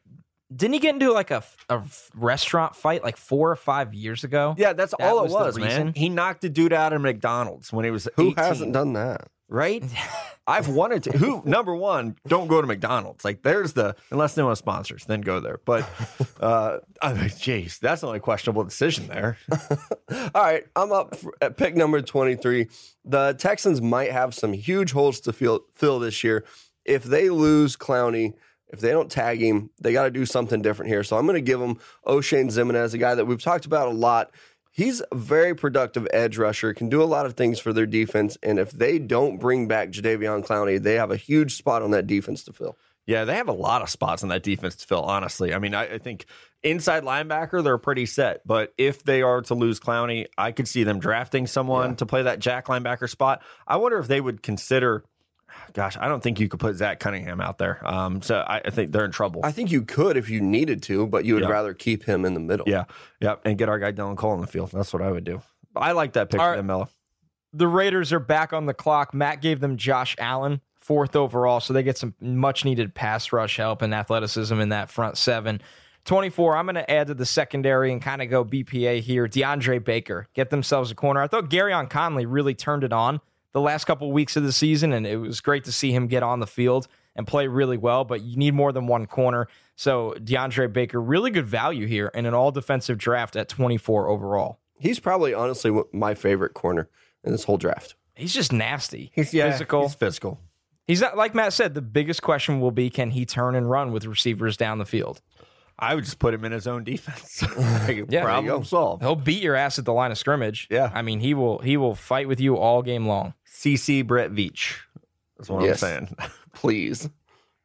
Speaker 3: Didn't he get into like a, a restaurant fight like four or five years ago?
Speaker 1: Yeah, that's
Speaker 3: That
Speaker 1: all
Speaker 3: was
Speaker 1: it
Speaker 3: the
Speaker 1: was, man. He knocked a dude out of McDonald's when he was
Speaker 2: Who
Speaker 1: 18,
Speaker 2: hasn't done that?
Speaker 1: right? I've wanted to. Who number one? Don't go to McDonald's. Like there's the unless they want sponsors, then go there. But uh, I mean, jeez, that's the only questionable decision there.
Speaker 2: All right, I'm up for, at pick number 23. The Texans might have some huge holes to fill, fill this year. If they lose Clowney, if they don't tag him, they got to do something different here. So I'm going to give them Oshane Ximines, a guy that we've talked about a lot. He's a very productive edge rusher, can do a lot of things for their defense. And if they don't bring back Jadeveon Clowney, they have a huge spot on that defense to fill.
Speaker 1: Yeah, they have a lot of spots on that defense to fill. Honestly, I mean, I, I think inside linebacker they're pretty set. But if they are to lose Clowney, I could see them drafting someone to play that Jack linebacker spot. I wonder if they would consider. Gosh, I don't think you could put Zach Cunningham out there. Um, so I, I think they're in trouble.
Speaker 2: I think you could if you needed to, but you would
Speaker 1: Yeah.
Speaker 2: rather keep him in the middle.
Speaker 1: yeah, yeah, and get our guy Dylan Cole on the field. That's what I would do. I like that pick
Speaker 3: All right.
Speaker 1: Mello.
Speaker 3: the Raiders are back on the clock. Matt gave them Josh Allen, fourth overall, so they get some much needed pass rush help and athleticism in that front seven. 24, I'm going to add to the secondary and kind of go BPA here. DeAndre Baker, get themselves a corner. I thought Gareon Conley really turned it on the last couple weeks of the season, and it was great to see him get on the field and play really well, but you need more than one corner. So DeAndre Baker, really good value here in an all defensive draft at 24 overall.
Speaker 2: He's probably honestly my favorite corner in this whole draft.
Speaker 3: He's just nasty.
Speaker 1: He's yeah,
Speaker 3: physical.
Speaker 1: He's physical.
Speaker 3: He's not like Matt said. The biggest question will be can he turn and run with receivers down the field?
Speaker 1: I would just put him in his own defense. like,
Speaker 3: Yeah,
Speaker 1: problem
Speaker 2: there you go.
Speaker 1: solved.
Speaker 3: He'll beat your ass at the line of scrimmage.
Speaker 1: Yeah.
Speaker 3: I mean he will he will fight with you all game long.
Speaker 1: CC Brett Veach. That's what
Speaker 2: Yes.
Speaker 1: I'm saying.
Speaker 2: Please.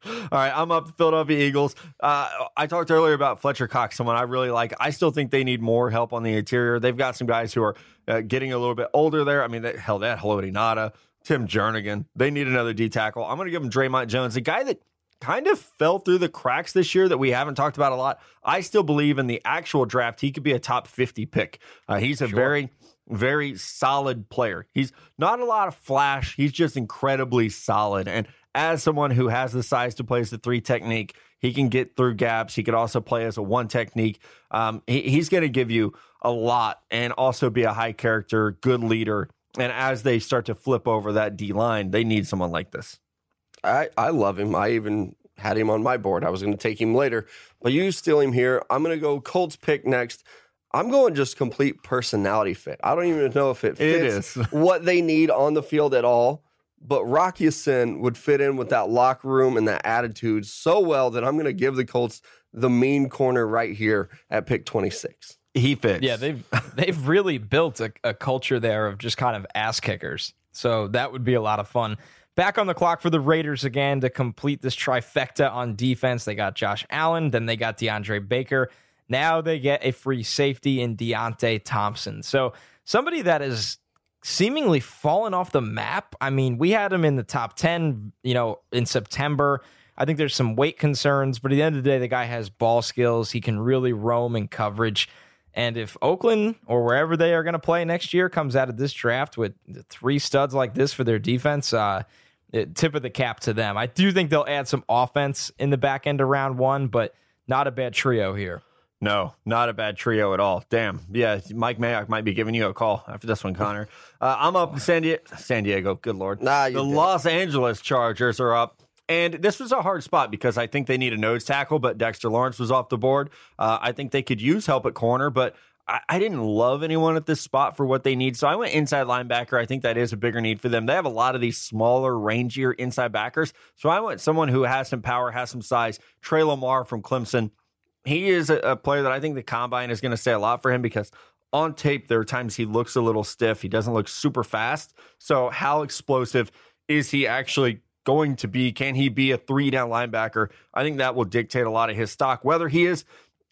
Speaker 1: All right, I'm up Philadelphia Eagles. Uh, I talked earlier about Fletcher Cox, someone I really like. I still think they need more help on the interior. They've got some guys who are uh, getting a little bit older there. I mean, they, hell, that Haloti Ngata, Tim Jernigan. They need another D tackle. I'm going to give them Dre'Mont Jones, a guy that kind of fell through the cracks this year that we haven't talked about a lot. I still believe in the actual draft, he could be a top 50 pick. Uh, he's a very very solid player. He's not a lot of flash. He's just incredibly solid. And as someone who has the size to play as the three technique, he can get through gaps. He could also play as a one technique. Um, he, he's going to give you a lot and also be a high character, good leader. And as they start to flip over that D line, they need someone like this.
Speaker 2: I, I love him. I even had him on my board. I was going to take him later, but you steal him here. I'm going to go Colts pick next. I'm going just complete personality fit. I don't even know if it fits
Speaker 1: It is.
Speaker 2: what they need on the field at all. But Rock Ya-Sin would fit in with that locker room and that attitude so well that I'm going to give the Colts the mean corner right here at pick 26.
Speaker 1: He fits.
Speaker 3: Yeah, they've they've really built a, a culture there of just kind of ass kickers. So that would be a lot of fun. Back on the clock for the Raiders again to complete this trifecta on defense. They got Josh Allen, then they got DeAndre Baker. Now they get a free safety in Deionte Thompson. So somebody that is seemingly fallen off the map. I mean, we had him in the top 10, you know, in September. I think there's some weight concerns, but at the end of the day, the guy has ball skills. He can really roam in coverage. And if Oakland or wherever they are going to play next year comes out of this draft with three studs like this for their defense, uh, tip of the cap to them. I do think they'll add some offense in the back end of round one, but not a bad trio here.
Speaker 1: No, not a bad trio at all. Damn. Yeah, Mike Mayock might be giving you a call after this one, Connor. Uh, I'm up in San Diego. San Diego, good lord.
Speaker 2: Nah,
Speaker 1: the
Speaker 2: did.
Speaker 1: Los Angeles Chargers are up. And this was a hard spot because I think they need a nose tackle, but Dexter Lawrence was off the board. Uh, I think they could use help at corner, but I, I didn't love anyone at this spot for what they need. So I went inside linebacker. I think that is a bigger need for them. They have a lot of these smaller, rangier inside backers. So I went someone who has some power, has some size. Tre Lamar from Clemson he is a, a player that I think the combine is going to say a lot for him because on tape there are times he looks a little stiff. He doesn't look super fast. So how explosive is he actually going to be? Can he be a three down linebacker? I think that will dictate a lot of his stock. Whether he is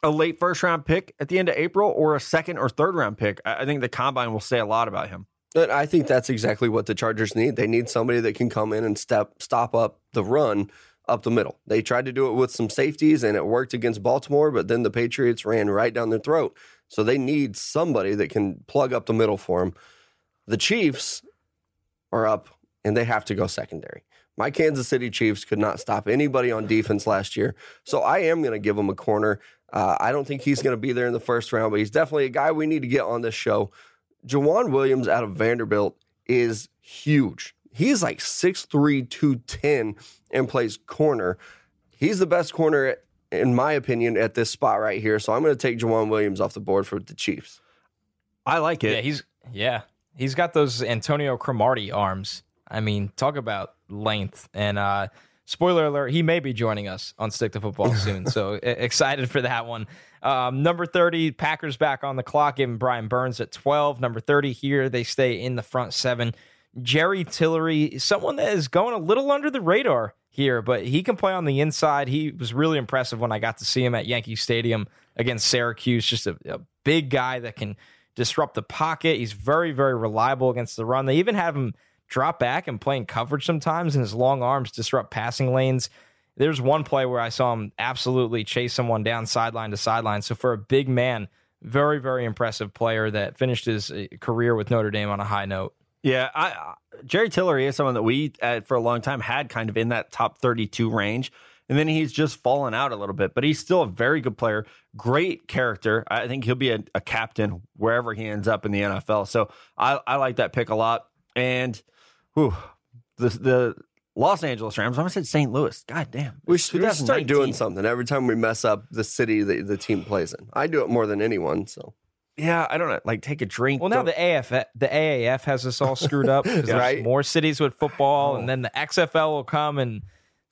Speaker 1: a late first round pick at the end of April or a second or third round pick, I think the combine will say a lot about him.
Speaker 2: I think that's exactly what the Chargers need. They need somebody that can come in and step stop up the run up the middle. They tried to do it with some safeties and it worked against Baltimore, but then the Patriots ran right down their throat. So they need somebody that can plug up the middle for them. The Chiefs are up and they have to go secondary. My Kansas City Chiefs could not stop anybody on defense last year. So I am going to give them a corner. Uh, I don't think he's going to be there in the first round, but he's definitely a guy we need to get on this show. Joejuan Williams out of Vanderbilt is huge. He's like 6'3, 210 and plays corner. He's the best corner, in my opinion, at this spot right here. So I'm going to take Joejuan Williams off the board for the Chiefs.
Speaker 1: I like it.
Speaker 3: Yeah, he's yeah, he's got those Antonio Cromartie arms. I mean, talk about length. And uh spoiler alert, he may be joining us on Stick to Football soon. so excited for that one. Um, number 30, Packers back on the clock, giving Brian Burns at 12. Number 30 here, they stay in the front seven. Jerry Tillery, someone that is going a little under the radar here, but he can play on the inside. He was really impressive when I got to see him at Yankee Stadium against Syracuse. Just a, a big guy that can disrupt the pocket. He's very, very reliable against the run. They even have him drop back and playing coverage sometimes, and his long arms disrupt passing lanes. There's one play where I saw him absolutely chase someone down sideline to sideline. So for a big man, very, very impressive player that finished his uh, career with Notre Dame on a high note.
Speaker 1: Yeah, I, Jerry Tillery is someone that we uh, for a long time had kind of in that top 32 range. And then he's just fallen out a little bit, but he's still a very good player, great character. I think he'll be a, a captain wherever he ends up in the NFL. So I, I like that pick a lot. And whew, the the Los Angeles Rams. I almost said St. Louis. God damn.
Speaker 2: We
Speaker 1: It's
Speaker 2: should we should start doing something every time we mess up the city that the team plays in. I do it more than anyone. So
Speaker 1: Yeah, I don't know. Like take a drink.
Speaker 3: Well, now the AF, the AAF has us all screwed up because there's
Speaker 2: Right.
Speaker 3: more cities with football, and oh. then the XFL will come and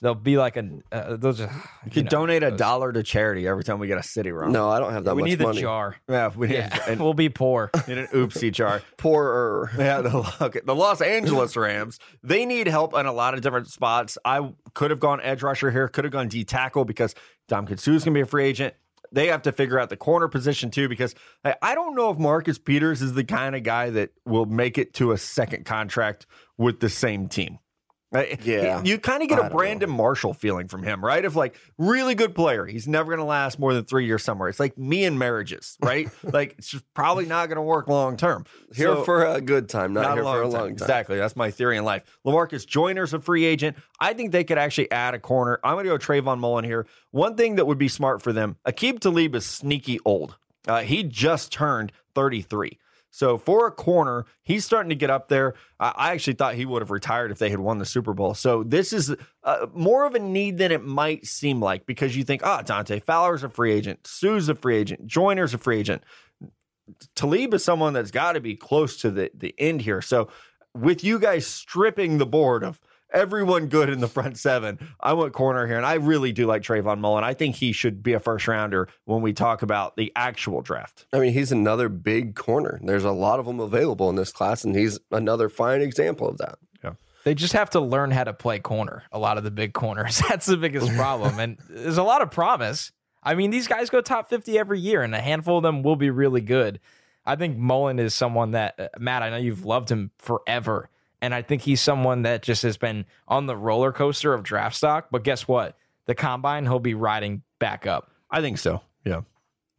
Speaker 3: They'll be like a. Uh, they'll just.
Speaker 1: You could
Speaker 3: know,
Speaker 1: donate a
Speaker 3: those-
Speaker 1: dollar to charity every time we get a city run.
Speaker 2: No, I don't have that
Speaker 3: We
Speaker 2: much
Speaker 3: need
Speaker 2: money.
Speaker 3: the jar.
Speaker 1: Yeah, we need,
Speaker 3: Yeah,
Speaker 1: an,
Speaker 3: we'll be poor.
Speaker 1: need an oopsie jar.
Speaker 2: Poorer.
Speaker 1: Yeah, the, okay, the Los Angeles Rams, they need help in a lot of different spots. I could have gone edge rusher here, could have gone D tackle because Dom Suh's going to be a free agent. They have to figure out the corner position too because I, I don't know if Marcus Peters is the kind of guy that will make it to a second contract with the same team. Uh,
Speaker 2: Yeah.
Speaker 1: you kind of get a Brandon Marshall feeling from him, right? Of like really good player, he's never going to last more than three years somewhere. It's like me and marriages, right? like it's just probably not going to work long term.
Speaker 2: Here
Speaker 1: So-
Speaker 2: for a good time, not, here for a long time.
Speaker 1: Exactly. That's my theory in life. Lamarcus Joyner's a free agent. I think they could actually add a corner. I'm going to go Trayvon Mullen here. One thing that would be smart for them, Aqib Talib is sneaky old. Uh, he just turned 33. So for a corner, he's starting to get up there. I actually thought he would have retired if they had won the Super Bowl. So this is uh, more of a need than it might seem like because you think, ah, Dante Fowler's a free agent, Suh's a free agent, Joyner's a free agent. Talib is someone that's got to be close to the, the end here. So with you guys stripping the board of everyone good in the front seven, I went corner here, and I really do like Trayvon Mullen. I think he should be a first rounder when we talk about the actual draft.
Speaker 2: I mean, he's another big corner. There's a lot of them available in this class, and he's another fine example of that.
Speaker 3: They just have to learn how to play corner. A lot of the big corners. That's the biggest problem. and there's a lot of promise. I mean, these guys go top 50 every year, and a handful of them will be really good. I think Mullen is someone that, uh, Matt, I know you've loved him forever. And I think he's someone that just has been on the roller coaster of draft stock. But guess what? The combine, he'll be riding back up.
Speaker 1: I think so. Yeah.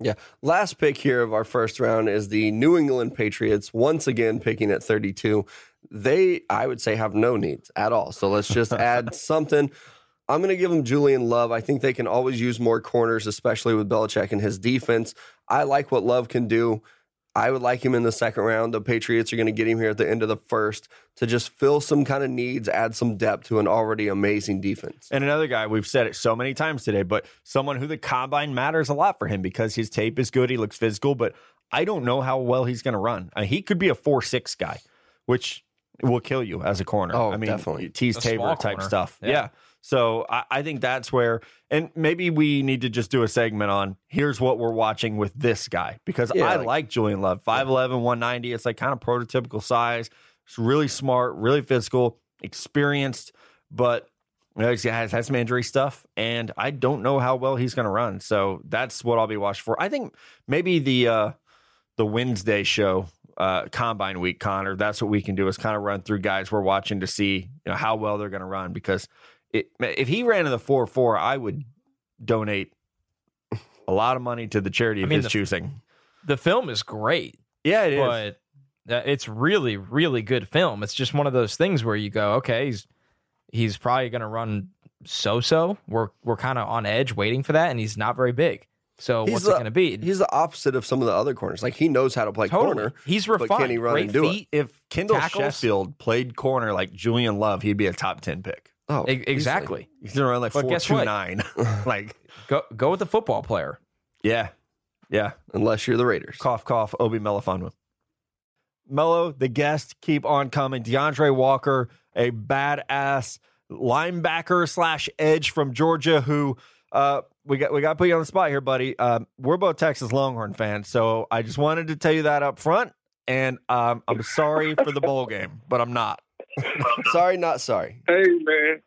Speaker 2: Yeah. Last pick here of our first round is the New England Patriots, once again picking at 32. They, I would say, have no needs at all. So let's just add something. I'm going to give them Julian Love. I think they can always use more corners, especially with Belichick and his defense. I like what Love can do. I would like him in the second round. The Patriots are going to get him here at the end of the first to just fill some kind of needs, add some depth to an already amazing defense.
Speaker 1: And another guy, we've said it so many times today, but someone who the combine matters a lot for him because his tape is good. He looks physical, but I don't know how well he's going to run. Uh, he could be a 4 6 guy, which will kill you as a corner.
Speaker 2: Oh,
Speaker 1: I mean,
Speaker 2: definitely.
Speaker 1: Teez
Speaker 3: A
Speaker 1: Tabor type
Speaker 3: corner.
Speaker 1: stuff. Yeah.
Speaker 3: Yeah.
Speaker 1: So I, I think that's where, and maybe we need to just do a segment on here's what we're watching with this guy because
Speaker 2: Yeah,
Speaker 1: I
Speaker 2: like-
Speaker 1: like Julian Love, 5'11, 190. It's like kind of prototypical size. It's really smart, really physical, experienced, but you know, he has, has some injury stuff, and I don't know how well he's going to run. So that's what I'll be watching for. I think maybe the uh, the Wednesday show, uh, Combine Week, Connor. That's what we can do is kind of run through guys we're watching to see you know how well they're going to run. Because it, if he ran in the four four, I would donate a lot of money to the charity
Speaker 3: I
Speaker 1: of
Speaker 3: mean,
Speaker 1: his
Speaker 3: the-
Speaker 1: choosing.
Speaker 3: The film is great.
Speaker 1: Yeah, it is.
Speaker 3: but uh, it's really really good film it's just one of those things where you go okay he's he's probably going to run so so we're we're kind of on edge waiting for that and he's not very big so
Speaker 2: He's
Speaker 3: what's
Speaker 2: the-
Speaker 3: it going to be
Speaker 2: He's the opposite of some of the other corners. Like he knows how to play
Speaker 3: totally
Speaker 2: corner.
Speaker 3: he's
Speaker 2: but
Speaker 3: refined
Speaker 2: can he run
Speaker 3: great
Speaker 2: and do it?
Speaker 1: if Kendall
Speaker 3: Tackles?
Speaker 1: Sheffield played corner like Julian Love, he'd be a top ten pick.
Speaker 2: Oh,
Speaker 3: E- exactly
Speaker 1: He's gonna run like
Speaker 3: But
Speaker 1: four two
Speaker 3: what?
Speaker 1: nine. like
Speaker 3: go go with the football player
Speaker 1: yeah, yeah.
Speaker 2: Unless you're the Raiders.
Speaker 1: Cough, cough. Obi Melifonwu. Mello, the guest, keep on coming. D'Andre Walker, a badass linebacker slash edge from Georgia, who uh, we got we got to put you on the spot here, buddy. Um, we're both Texas Longhorn fans, so I just wanted to tell you that up front. And um, I'm sorry for the bowl game, but I'm not.
Speaker 2: sorry, not sorry.
Speaker 4: Hey man,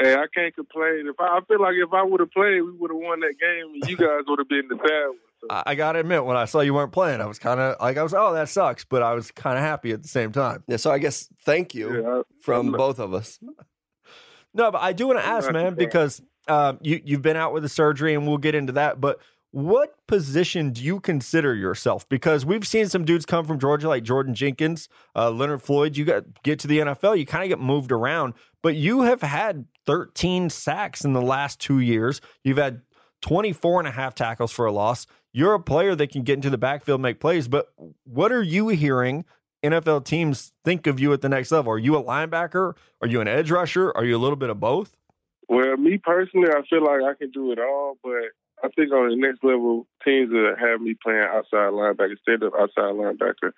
Speaker 4: hey, I can't complain. If I, I feel like if I would have played, we would have won that game, and you guys would have been the bad ones. So,
Speaker 1: I, I gotta admit, when I saw you weren't playing, I was kind of like, I was, oh, that sucks, but I was kind of happy at the same time.
Speaker 2: Yeah, so I guess thank you
Speaker 4: yeah, I-
Speaker 2: from
Speaker 4: I'm-
Speaker 2: both of us.
Speaker 1: No, but I do want to ask, man, because um, you you've been out with the surgery, and we'll get into that. But what position do you consider yourself? Because we've seen some dudes come from Georgia, like Jordan Jenkins, uh, Leonard Floyd. You got get to the NFL, you kind of get moved around, but you have had 13 sacks in the last two years. You've had 24 and a half tackles for a loss. You're a player that can get into the backfield, make plays. But what are you hearing NFL teams think of you at the next level? Are you a linebacker? Are you an edge rusher? Are you a little bit of both?
Speaker 4: Well, me personally, I feel like I can do it all, but I think on the next level, teams that have me playing outside linebacker instead of outside linebacker,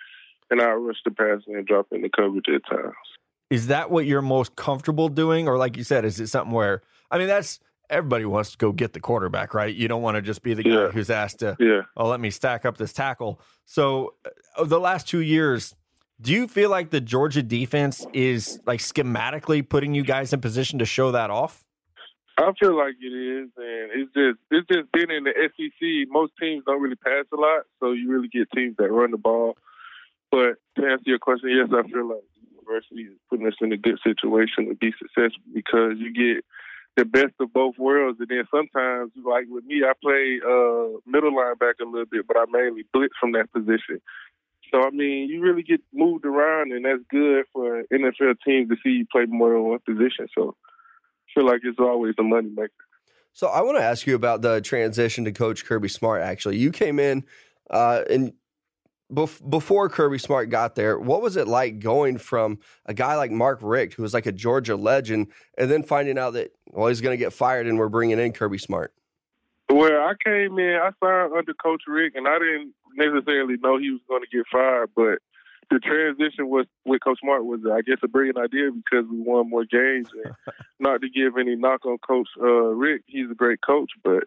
Speaker 4: and I rush the passer and drop in the coverage at times.
Speaker 1: Is that what you're most comfortable doing? Or, like you said, is it something where, I mean, that's everybody wants to go get the quarterback, right? You don't want to just be the guy
Speaker 4: Yeah.
Speaker 1: who's asked to,
Speaker 4: Yeah.
Speaker 1: oh, let me stack up this tackle. So, uh, the last two years, do you feel like the Georgia defense is like schematically putting you guys in position to show that off?
Speaker 4: I feel like it is, and it's just it's just been in the SEC. Most teams don't really pass a lot, so you really get teams that run the ball. But to answer your question, yes, I feel like university is putting us in a good situation to be successful because you get the best of both worlds, and then sometimes, like with me, I play uh, middle linebacker a little bit, but I mainly blitz from that position. So I mean, you really get moved around, and that's good for NFL teams to see you play more than one position. So feel like it's always a moneymaker.
Speaker 2: So I want to ask you about the transition to Coach Kirby Smart. Actually, you came in uh, and bef- before Kirby Smart got there. What was it like going from a guy like Mark Richt, who was like a Georgia legend, and then finding out that well he's going to get fired and we're bringing in Kirby Smart?
Speaker 4: Well, I came in, I signed under Coach Richt, and I didn't necessarily know he was going to get fired, but the transition was with Coach Smart was, I guess, a brilliant idea because we won more games. And not to give any knock on Coach uh, Richt, he's a great coach, but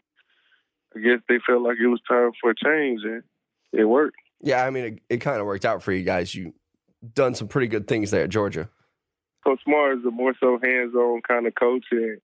Speaker 4: I guess they felt like it was time for a change, and it worked.
Speaker 2: Yeah, I mean it, it kind of worked out for you guys. You done some pretty good things there at Georgia.
Speaker 4: Coach Smart is a more so hands-on kind of coach, and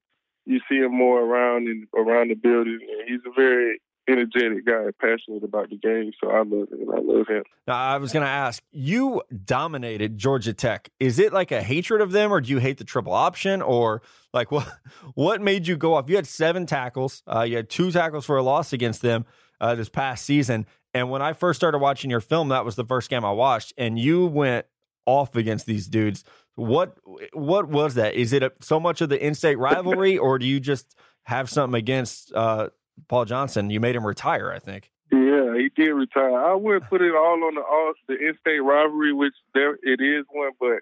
Speaker 4: you see him more around and around the building. And he's a very energetic guy, passionate about the game. So I love him. I love him.
Speaker 1: Now, I was going to ask, you dominated Georgia Tech. Is it like a hatred of them, or do you hate the triple option, or like what? What made you go off? You had seven tackles. Uh, you had two tackles for a loss against them uh, this past season. And when I first started watching your film, that was the first game I watched, and you went off against these dudes. What what was that? Is it a, so much of the in-state rivalry, or do you just have something against uh, Paul Johnson? You made him retire, I think.
Speaker 4: Yeah, he did retire. I would put it all on the all the in-state rivalry, which there it is one, but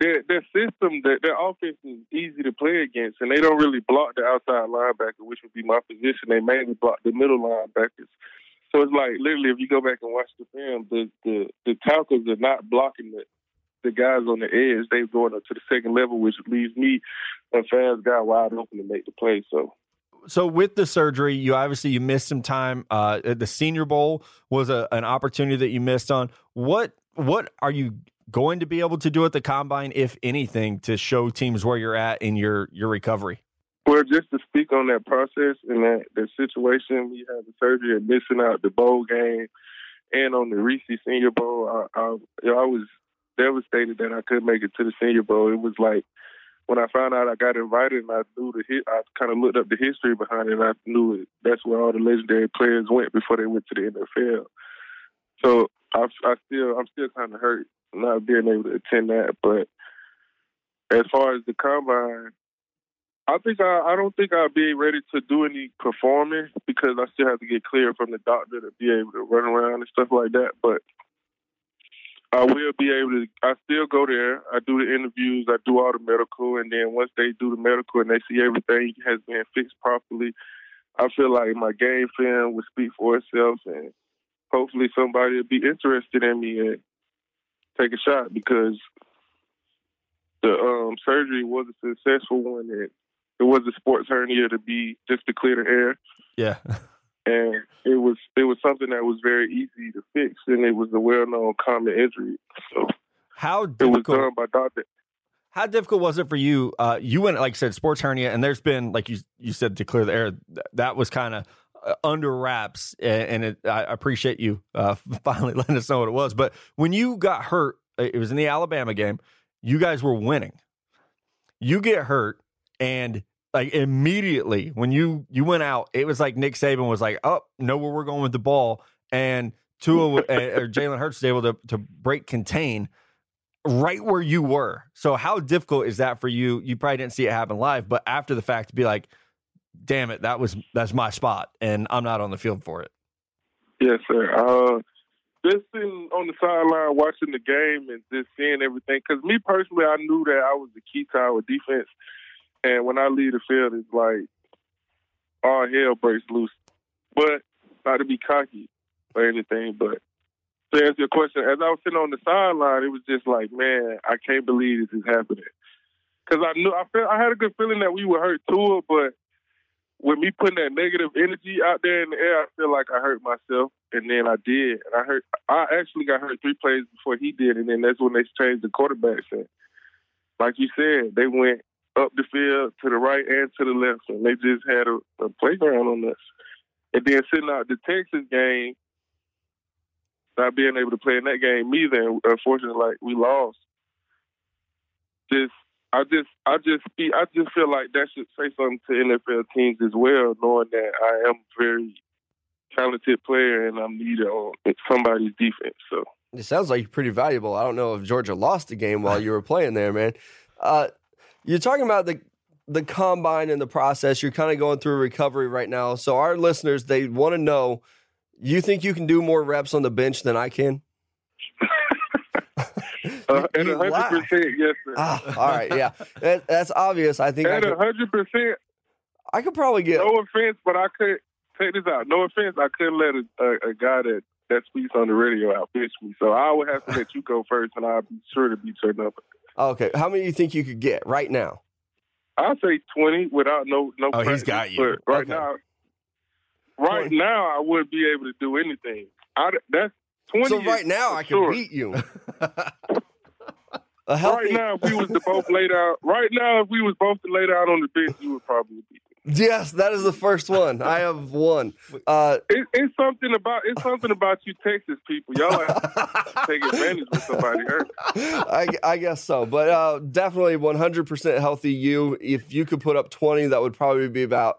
Speaker 4: their their system, their, their offense is easy to play against, and they don't really block the outside linebacker, which would be my position. They mainly block the middle linebackers. So it's like literally, if you go back and watch the film, the the, the tackles are not blocking the the guys on the edge. They're going up to the second level, which leaves me a fast guy wide open to make the play. So
Speaker 1: so with the surgery, you obviously you missed some time. Uh, the Senior Bowl was a, an opportunity that you missed on. What what are you going to be able to do at the combine, if anything, to show teams where you're at in your your recovery?
Speaker 4: Well, just to speak on that process and that the situation, we had the surgery and missing out the bowl game, and on the Reese Senior Bowl, I, I, I was devastated that I couldn't make it to the Senior Bowl. It was like when I found out I got invited, and I knew the hit. I kind of looked up the history behind it, and I knew it. That's where all the legendary players went before they went to the NFL. So I, I still, I'm still kind of hurt not being able to attend that. But as far as the combine, I think I, I don't think I'll be ready to do any performing because I still have to get clear from the doctor to be able to run around and stuff like that. But I will be able to. I still go there. I do the interviews. I do all the medical, and then once they do the medical and they see everything has been fixed properly, I feel like my game film will speak for itself, and hopefully somebody will be interested in me and take a shot because the um, surgery was a successful one. And it was a sports hernia to be just to clear the air
Speaker 1: Yeah.
Speaker 4: and it was it was something that was very easy to fix, and it was a well known common injury. So
Speaker 1: How
Speaker 4: it was
Speaker 1: difficult?
Speaker 4: done by doctor.
Speaker 1: How difficult was it for you? Uh, you went, like I said, sports hernia, and there's been, like you you said, to clear the air. That was kind of uh, under wraps, and it, I appreciate you uh, finally letting us know what it was. But when you got hurt, it was in the Alabama game. You guys were winning. You get hurt, and like immediately when you you went out, it was like Nick Saban was like, "Oh, know where we're going with the ball," and Tua or Jalen Hurts was able to to break contain right where you were. So how difficult is that for you? You probably didn't see it happen live, but after the fact to be like, damn it, that was that's my spot and I'm not on the field for it.
Speaker 4: Yes, sir. Uh, just sitting on the sideline watching the game and just seeing everything. Because me personally, I knew that I was the key to our defense, and when I leave the field, it's like all hell breaks loose. But not to be cocky or anything, but to answer your question, as I was sitting on the sideline, it was just like, man, I can't believe this is happening. Because I knew I felt I had a good feeling that we would hurt Tua, but with me putting that negative energy out there in the air, I feel like I hurt myself, and then I did, and I hurt. I actually got hurt three plays before he did, and then that's when they changed the quarterbacks. And like you said, they went up the field to the right and to the left, and they just had a, a playground on us. And then sitting out the Texas game, not being able to play in that game either. Unfortunately, like we lost. Just, I just, I just, I just feel like that should say something to NFL teams as well, knowing that I am very talented player and I'm needed on somebody's defense. So
Speaker 2: It sounds like you're pretty valuable. I don't know if Georgia lost the game while you were playing there, man. Uh, you're talking about the the combine and the process. You're kind of going through recovery right now. So our listeners, they want to know. You think you can do more reps on the bench than I can?
Speaker 4: uh, and a hundred percent, yes, sir.
Speaker 2: Ah, all right, yeah, that, that's obvious. I think I
Speaker 4: And a
Speaker 2: could,
Speaker 4: hundred percent.
Speaker 2: I could probably get.
Speaker 4: No offense, but I could take this out. No offense, I couldn't let a, a, a guy that that speaks on the radio out pitch me. So I would have to let you go first, and I'll be sure to beat your number.
Speaker 2: Okay, how many do you think you could get right now?
Speaker 4: I'll say twenty without no no.
Speaker 1: Oh, he's
Speaker 4: practice,
Speaker 1: got you.
Speaker 4: But right
Speaker 2: Okay.
Speaker 4: now, right
Speaker 2: 20.
Speaker 4: now, I wouldn't be able to do anything. I, that's twenty.
Speaker 2: So right now, I could
Speaker 4: sure.
Speaker 2: beat you. A healthy,
Speaker 4: Right now, if we was to both laid out, Right now, if we was both to lay down on the bench, you would probably beat. Me.
Speaker 2: yes, that is the first one. I have one. Uh,
Speaker 4: It, it's something about it's something about you Texas people. Y'all like take advantage of somebody hurt.
Speaker 2: I, I guess so, but uh, definitely 100% healthy. You, if you could put up 20, that would probably be about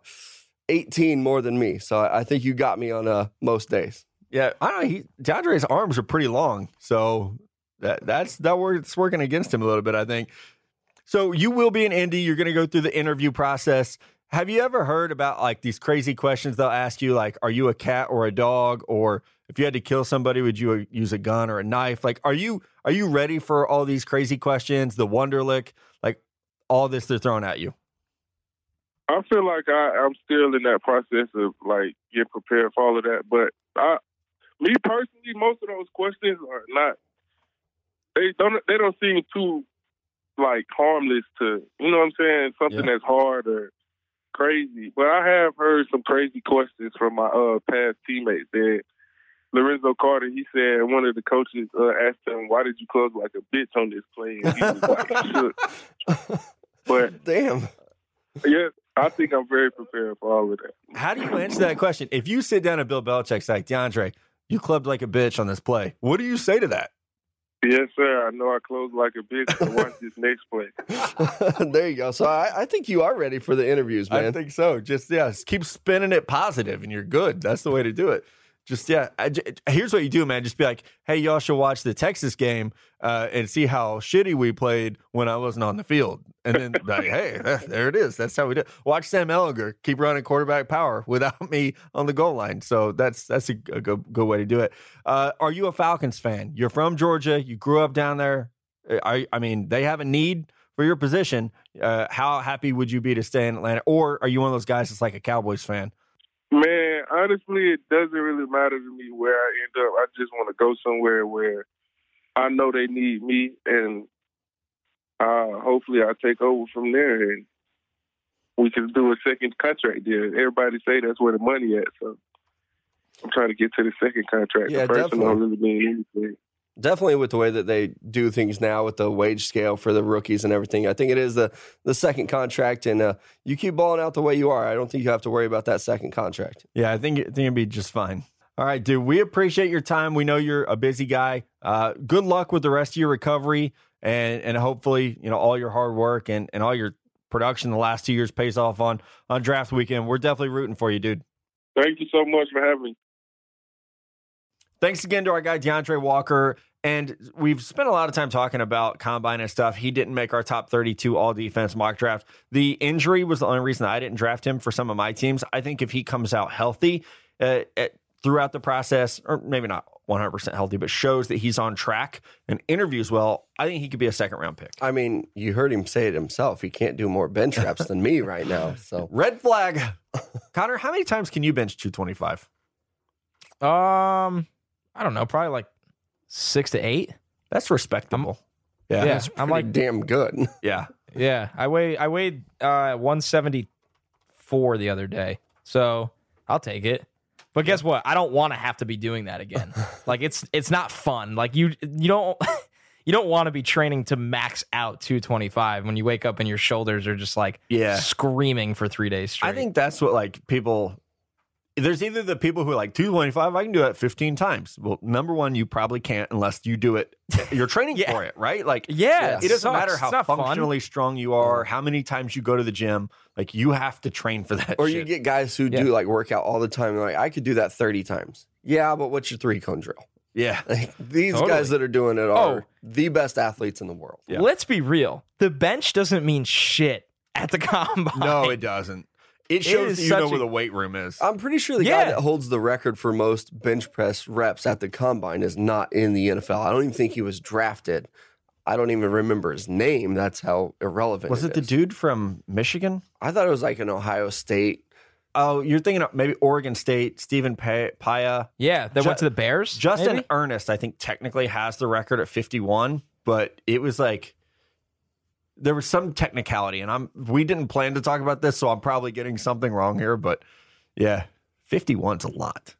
Speaker 2: 18 more than me. So I, I think you got me on uh, most days.
Speaker 1: Yeah, I don't know. He, D'Andre's arms are pretty long, so that that's that works working against him a little bit, I think. So you will be in Indy. You're going to go through the interview process. Have you ever heard about like these crazy questions they'll ask you, like, "Are you a cat or a dog?" Or if you had to kill somebody, would you uh, use a gun or a knife? Like, are you are you ready for all these crazy questions? The Wonderlic, like all this they're throwing at you.
Speaker 4: I feel like I, I'm still in that process of like getting prepared for all of that. But I, me personally, most of those questions are not. They don't. They don't seem too like harmless to you know what I'm saying. Something
Speaker 1: Yeah.
Speaker 4: that's hard or crazy. But I have heard some crazy questions from my uh, past teammates. That Lorenzo Carter, he said one of the coaches uh, asked him, "Why did you close like a bitch on this play?" And he was like. But
Speaker 2: Damn.
Speaker 4: yeah, I think I'm very prepared for all of that.
Speaker 1: How do you answer that question? If you sit down at Bill Belichick's like, D'Andre, you clubbed like a bitch on this play. What do you say to that?
Speaker 4: Yes, sir. I know I closed like a bitch to watch this next play.
Speaker 2: there you go. So I, I think you are ready for the interviews, man.
Speaker 1: I think so. Just yeah, just keep spinning it positive, and you're good. That's the way to do it. Just yeah. I here's what you do, man. Just be like, hey, y'all should watch the Texas game uh, and see how shitty we played when I wasn't on the field. And then like, hey, there it is. That's how we do. Watch Sam Ehlinger keep running quarterback power without me on the goal line. So that's that's a, a good, good way to do it. Uh, are you a Falcons fan? You're from Georgia. You grew up down there. I, I mean, they have a need for your position. Uh, how happy would you be to stay in Atlanta? Or are you one of those guys that's like a Cowboys fan?
Speaker 4: Man, honestly, it doesn't really matter to me where I end up. I just want to go somewhere where I know they need me, and uh, hopefully I take over from there, and we can do a second contract deal. Everybody say that's where the money at, so I'm trying to get to the second contract.
Speaker 2: Yeah,
Speaker 4: the first one don't really mean anything.
Speaker 2: Definitely with the way that they do things now with the wage scale for the rookies and everything. I think it is the the second contract, and uh, you keep balling out the way you are. I don't think you have to worry about that second contract.
Speaker 1: Yeah, I think, I think it'd be just fine. All right, dude. We appreciate your time. We know you're a busy guy. Uh, good luck with the rest of your recovery, and and hopefully, you know, all your hard work and, and all your production the last two years pays off on on draft weekend. We're definitely rooting for you, dude.
Speaker 4: Thank you so much for having me.
Speaker 1: Thanks again to our guy D'Andre Walker. And we've spent a lot of time talking about combine and stuff. He didn't make our top 32 all defense mock draft. The injury was the only reason I didn't draft him for some of my teams. I think if he comes out healthy uh, at, throughout the process, or maybe not 100% healthy, but shows that he's on track and interviews well, I think he could be a second round pick.
Speaker 2: I mean, you heard him say it himself. He can't do more bench reps than me right now. So
Speaker 1: Red flag. Connor, how many times can you bench 225?
Speaker 3: Um, I don't know, probably like six to eight.
Speaker 1: That's respectable. yeah.
Speaker 3: Yeah,
Speaker 2: That's
Speaker 3: I'm
Speaker 2: pretty
Speaker 3: like,
Speaker 2: damn good.
Speaker 1: Yeah.
Speaker 3: yeah. I weigh I weighed uh 174 the other day, so I'll take it. But guess what? I don't want to have to be doing that again. like it's it's not fun. Like you you don't you don't want to be training to max out 225 when you wake up and your shoulders are just like
Speaker 1: Yeah.
Speaker 3: screaming for three days straight.
Speaker 1: I think that's what like people. There's either the people who are like 225, I can do that 15 times. Well, number one, you probably can't unless you do it. You're training
Speaker 3: Yeah.
Speaker 1: for it, right? Like,
Speaker 3: yeah,
Speaker 1: it doesn't
Speaker 3: sucks.
Speaker 1: matter how
Speaker 3: not fun.
Speaker 1: functionally strong you are, how many times you go to the gym. Like, you have to train for that.
Speaker 2: Or
Speaker 1: shit.
Speaker 2: you get guys who
Speaker 3: Yeah.
Speaker 2: do like workout all the time. They're like, I could do that 30 times. Yeah, but what's your three cone drill?
Speaker 1: yeah.
Speaker 2: Like, these
Speaker 3: Totally.
Speaker 2: guys that are doing it
Speaker 3: Oh.
Speaker 2: are the best athletes in the world.
Speaker 1: Yeah.
Speaker 3: Let's be real. The bench doesn't mean shit at the combine.
Speaker 1: No, it doesn't. It
Speaker 3: It
Speaker 1: shows
Speaker 3: is
Speaker 1: that you know
Speaker 3: such
Speaker 1: where the weight room is.
Speaker 2: I'm pretty sure the
Speaker 3: Yeah.
Speaker 2: guy that holds the record for most bench press reps at the combine is not in the NFL. I don't even think he was drafted. I don't even remember his name. That's how irrelevant.
Speaker 1: was it the
Speaker 2: is.
Speaker 1: dude from Michigan?
Speaker 2: I thought it was like an Ohio State.
Speaker 1: Oh, you're thinking of maybe Oregon State, Stephen Pa- Paea.
Speaker 3: Yeah, that
Speaker 1: Ju-
Speaker 3: went to the Bears.
Speaker 1: Justin
Speaker 3: maybe?
Speaker 1: Ernest, I think, technically has the record at 51, but it was like there was some technicality, and I'm we didn't plan to talk about this, so I'm probably getting something wrong here. But yeah, 51's a lot.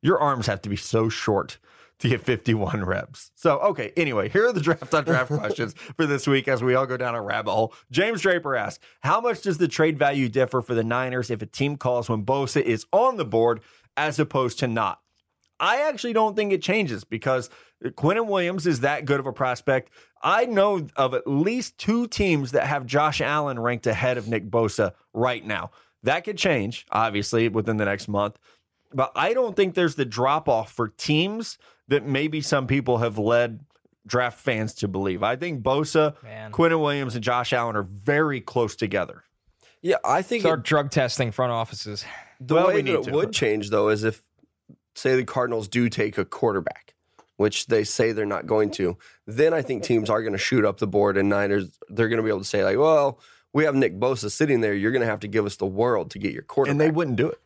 Speaker 1: Your arms have to be so short to get 51 reps. So okay, anyway, here are the draft on draft questions for this week as we all go down a rabbit hole. James Draper asks, how much does the trade value differ for the Niners if a team calls when Bosa is on the board as opposed to not? I actually don't think it changes because Quinnen Williams is that good of a prospect. I know of at least two teams that have Josh Allen ranked ahead of Nick Bosa right now. That could change, obviously, within the next month. But I don't think there's the drop off for teams that maybe some people have led draft fans to believe. I think Bosa,
Speaker 3: Man.
Speaker 1: Quinnen Williams, and Josh Allen are very close together.
Speaker 2: Yeah, I think
Speaker 3: Start
Speaker 2: it,
Speaker 3: drug testing front offices.
Speaker 2: the
Speaker 1: well,
Speaker 2: way
Speaker 1: we
Speaker 2: that
Speaker 1: need
Speaker 2: it
Speaker 1: to.
Speaker 2: would change though is if, say, the Cardinals do take a quarterback, which they say they're not going to. Then I think teams are going to shoot up the board, and Niners they're going to be able to say like, well, we have Nick Bosa sitting there. You're going to have to give us the world to get your quarterback.
Speaker 1: And they wouldn't do it.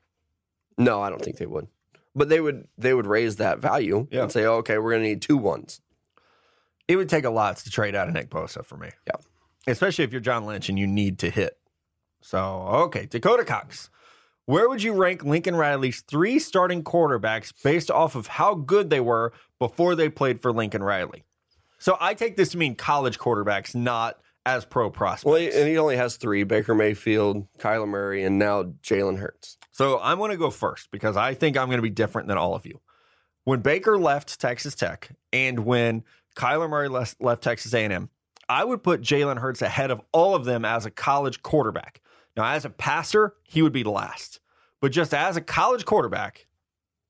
Speaker 2: No, I don't think they would. But they would they would raise that value
Speaker 1: Yeah.
Speaker 2: and say, oh, okay, we're going to need two ones.
Speaker 1: It would take a lot to trade out of Nick Bosa for me.
Speaker 2: Yeah.
Speaker 1: Especially if you're John Lynch and you need to hit. So, okay, Dakota Cox. Where would you rank Lincoln Riley's three starting quarterbacks based off of how good they were before they played for Lincoln Riley? So I take this to mean college quarterbacks, not as pro prospects.
Speaker 2: Well, he- and he only has three: Baker Mayfield, Kyler Murray, and now Jalen Hurts.
Speaker 1: So I'm going to go first because I think I'm going to be different than all of you. When Baker left Texas Tech and when Kyler Murray left, left Texas A&M, I would put Jalen Hurts ahead of all of them as a college quarterback. Now, as a passer, he would be last, but just as a college quarterback,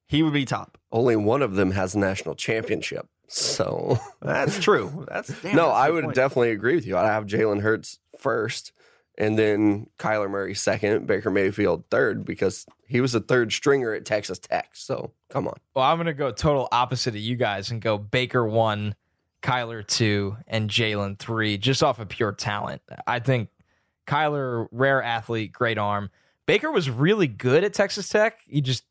Speaker 1: he would be top.
Speaker 2: Only one of them has a national championship. So
Speaker 1: That's true. That's damn,
Speaker 2: no,
Speaker 1: that's a
Speaker 2: I
Speaker 1: good
Speaker 2: would
Speaker 1: point.
Speaker 2: definitely agree with you. I'd have Jalen Hurts first, and then Kyler Murray second, Baker Mayfield third, because he was a third stringer at Texas Tech. So come on.
Speaker 3: Well, I'm gonna go total opposite of you guys and go Baker one, Kyler two, and Jalen three, just off of pure talent. I think Kyler, rare athlete, great arm. Baker was really good at Texas Tech. He just,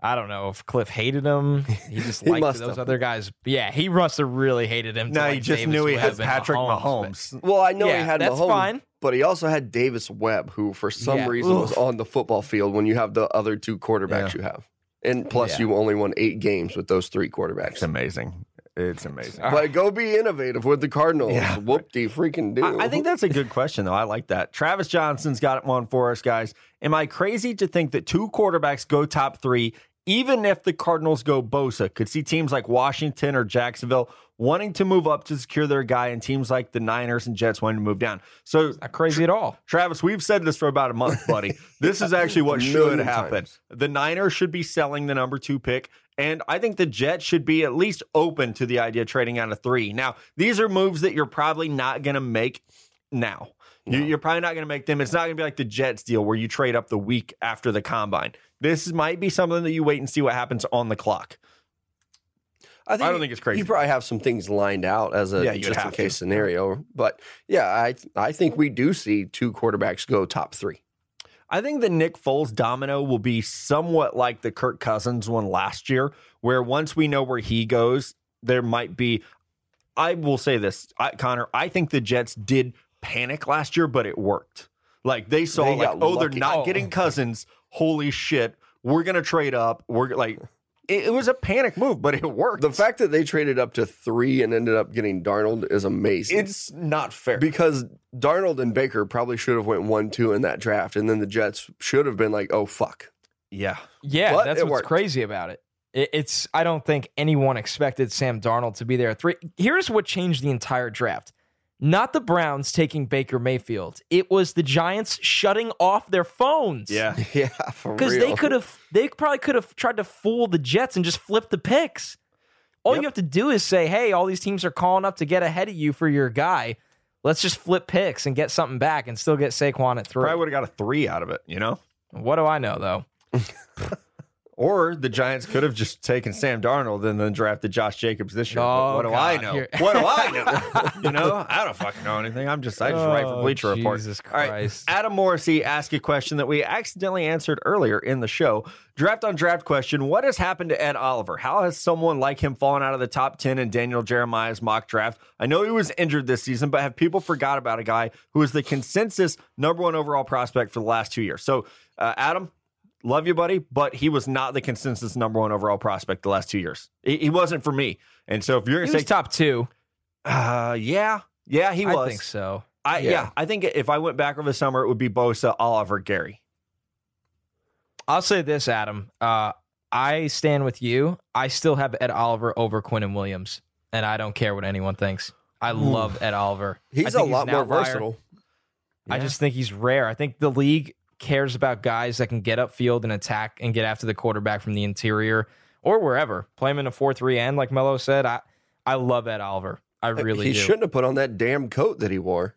Speaker 3: I don't know if Cliff hated him. He just
Speaker 2: He
Speaker 3: liked
Speaker 2: must
Speaker 3: those
Speaker 2: have.
Speaker 3: other guys. Yeah, he must have really hated him.
Speaker 1: No,
Speaker 3: like
Speaker 1: he just
Speaker 3: Davis
Speaker 1: knew he
Speaker 3: Webb
Speaker 1: had Patrick
Speaker 3: Mahomes,
Speaker 1: Mahomes.
Speaker 2: Well, I know
Speaker 3: Yeah,
Speaker 2: he had
Speaker 3: that's
Speaker 2: Mahomes,
Speaker 3: fine.
Speaker 2: but he also had Davis Webb, who for some
Speaker 3: Yeah.
Speaker 2: reason was on the football field when you have the other two quarterbacks
Speaker 1: Yeah.
Speaker 2: you have. And plus,
Speaker 3: Yeah.
Speaker 2: you only won eight games with those three
Speaker 1: It's
Speaker 2: quarterbacks.
Speaker 1: amazing. It's amazing.
Speaker 2: But go be innovative with the Cardinals.
Speaker 1: Yeah.
Speaker 2: Whoop de freaking do.
Speaker 1: I, I think that's a good question, though. I like that. Travis Johnson's got one for us, guys. Am I crazy to think that two quarterbacks go top three, even if the Cardinals go Bosa? Could see teams like Washington or Jacksonville wanting to move up to secure their guy, and teams like the Niners and Jets wanting to move down. So,
Speaker 3: Not crazy at all.
Speaker 1: Travis, we've said this for about a month, buddy. this is actually what should happen.
Speaker 2: times.
Speaker 1: The Niners should be selling the number two pick. And I think the Jets should be at least open to the idea of trading out of three. Now, these are moves that you're probably not going to make now. You, you're probably not going to make them. It's not going to be like the Jets deal where you trade up the week after the combine. This might be something that you wait and see what happens on the clock.
Speaker 2: I,
Speaker 1: I don't think it's crazy.
Speaker 2: You probably have some things lined out as a
Speaker 1: Yeah,
Speaker 2: just in
Speaker 1: have to.
Speaker 2: case scenario. But yeah, I I think we do see two quarterbacks go top three.
Speaker 1: I think the Nick Foles domino will be somewhat like the Kirk Cousins one last year, where once we know where he goes, there might be. I will say this, I, Connor. I think the Jets did panic last year, but it worked. Like they saw,
Speaker 2: They
Speaker 1: like, oh, they're not
Speaker 3: Oh.
Speaker 1: getting Cousins. Holy shit, we're gonna trade up. We're like, it, it was a panic move, but it worked.
Speaker 2: The fact that they traded up to three and ended up getting Darnold is amazing.
Speaker 1: it's not fair.
Speaker 2: because Darnold and Baker probably should have went one two in that draft, and then the Jets should have been like, oh fuck.
Speaker 1: yeah,
Speaker 3: Yeah,
Speaker 2: But
Speaker 3: that's what's
Speaker 2: worked.
Speaker 3: crazy about it. It- It's I don't think anyone expected Sam Darnold to be there at three. Here's what changed the entire draft. Not the Browns taking Baker Mayfield. It was the Giants shutting off their phones.
Speaker 1: yeah.
Speaker 2: Yeah, for real.
Speaker 3: Because they could have they probably could have tried to fool the Jets and just flip the picks. All
Speaker 1: Yep.
Speaker 3: you have to do is say, hey, all these teams are calling up to get ahead of you for your guy. Let's just flip picks and get something back and still get Saquon at three.
Speaker 1: Probably would have got a three out of it, you know.
Speaker 3: What do I know though?
Speaker 1: Or the Giants could have just taken Sam Darnold and then drafted Josh Jacobs this year.
Speaker 3: Oh,
Speaker 1: what do I know? What do I know? you know, I don't fucking know anything. I'm just I just write for
Speaker 3: Oh,
Speaker 1: Bleacher Report.
Speaker 3: Jesus
Speaker 1: All right,
Speaker 3: Christ.
Speaker 1: Adam Morrissey asked a question that we accidentally answered earlier in the show. Draft on draft question: What has happened to Ed Oliver? How has someone like him fallen out of the top ten in Daniel Jeremiah's mock draft? I know he was injured this season, but have people forgot about a guy who is the consensus number one overall prospect for the last two years? So, uh, Adam, love you, buddy, but he was not the consensus number one overall prospect the last two years. He, he wasn't for me. And so, if you're gonna
Speaker 3: was
Speaker 1: say,
Speaker 3: top two.
Speaker 1: uh, yeah, yeah, he was.
Speaker 3: I think so.
Speaker 1: I yeah.
Speaker 3: Yeah.
Speaker 1: I think if I went back over the summer, it would be Bosa, Oliver, Gary.
Speaker 3: I'll say this, Adam. Uh, I stand with you. I still have Ed Oliver over Quinnen Williams, and I don't care what anyone thinks. I love Ed Oliver.
Speaker 2: He's a lot
Speaker 3: an
Speaker 2: more
Speaker 3: outlier.
Speaker 2: versatile.
Speaker 3: I just think he's rare. I think the league cares about guys that can get upfield and attack and get after the quarterback from the interior or wherever. Play him in a four-three end, like Mello said. I I love Ed Oliver. I really
Speaker 2: he
Speaker 3: do.
Speaker 2: shouldn't have put on that damn coat that he wore.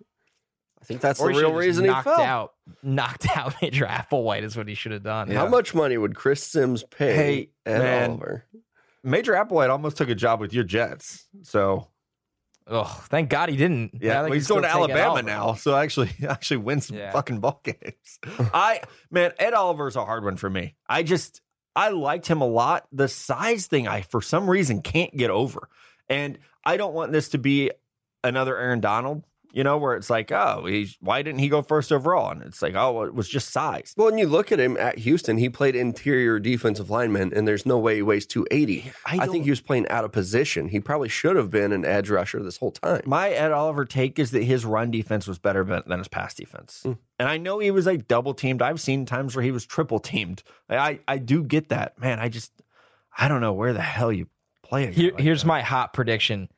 Speaker 2: I think that's
Speaker 3: Or
Speaker 2: the real
Speaker 3: should've
Speaker 2: reason he
Speaker 3: knocked
Speaker 2: fell.
Speaker 3: out, knocked out Major Applewhite is what he should have done.
Speaker 2: How much money would Chris Sims pay
Speaker 1: Hey,
Speaker 2: Ed
Speaker 1: man.
Speaker 2: Oliver?
Speaker 1: Major Applewhite almost took a job with your Jets. So
Speaker 3: Oh, thank God he didn't.
Speaker 1: yeah,
Speaker 3: I
Speaker 1: well,
Speaker 3: think
Speaker 1: he's going to
Speaker 3: still take Ed
Speaker 1: Alabama now. So actually, actually win some
Speaker 3: Yeah.
Speaker 1: fucking ball games. I man, Ed Oliver's a hard one for me. I just I liked him a lot. The size thing, I for some reason can't get over, and I don't want this to be another Aaron Donald. You know, where it's like, oh, he's, why didn't he go first overall? And it's like, oh, it was just size.
Speaker 2: Well, when you look at him at Houston, he played interior defensive lineman, and there's no way he weighs 280.
Speaker 1: I
Speaker 2: I, think he was playing out of position. He probably should have been an edge rusher this whole time.
Speaker 1: My Ed Oliver take is that his run defense was better than than his pass defense.
Speaker 2: Hmm.
Speaker 1: And I know he was like double teamed. I've seen times where he was triple teamed. I, I do get that. Man, I just, I don't know where the hell you play a guy
Speaker 3: Here,
Speaker 1: like
Speaker 3: here's
Speaker 1: that.
Speaker 3: my hot prediction.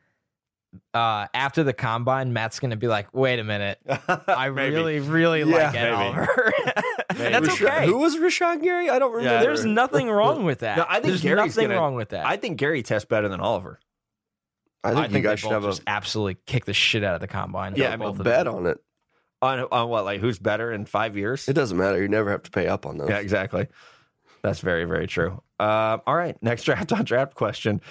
Speaker 3: Uh, after the combine, Matt's going to be like, "Wait a minute, I really, really
Speaker 2: Yeah,
Speaker 3: like Ed
Speaker 1: maybe.
Speaker 3: Oliver." and that's
Speaker 2: Rashan-
Speaker 3: okay.
Speaker 2: Who was Rashan Gary? I don't remember.
Speaker 1: Yeah.
Speaker 3: There's nothing wrong with that.
Speaker 1: No, I think
Speaker 3: There's
Speaker 1: Gary's
Speaker 3: nothing
Speaker 1: gonna-
Speaker 3: wrong with that.
Speaker 1: I think Gary tests better than Oliver.
Speaker 2: I think, you
Speaker 3: they
Speaker 2: guys should
Speaker 3: both
Speaker 2: have a,
Speaker 3: just absolutely kick the shit out of the combine.
Speaker 1: Yeah, I
Speaker 3: both
Speaker 1: mean,
Speaker 2: bet
Speaker 3: them.
Speaker 2: on it.
Speaker 1: On, on what, like who's better in five years?
Speaker 2: It doesn't matter. You never have to pay up on those.
Speaker 1: Yeah, exactly. That's very, very true. Uh, all right. Next draft on draft question.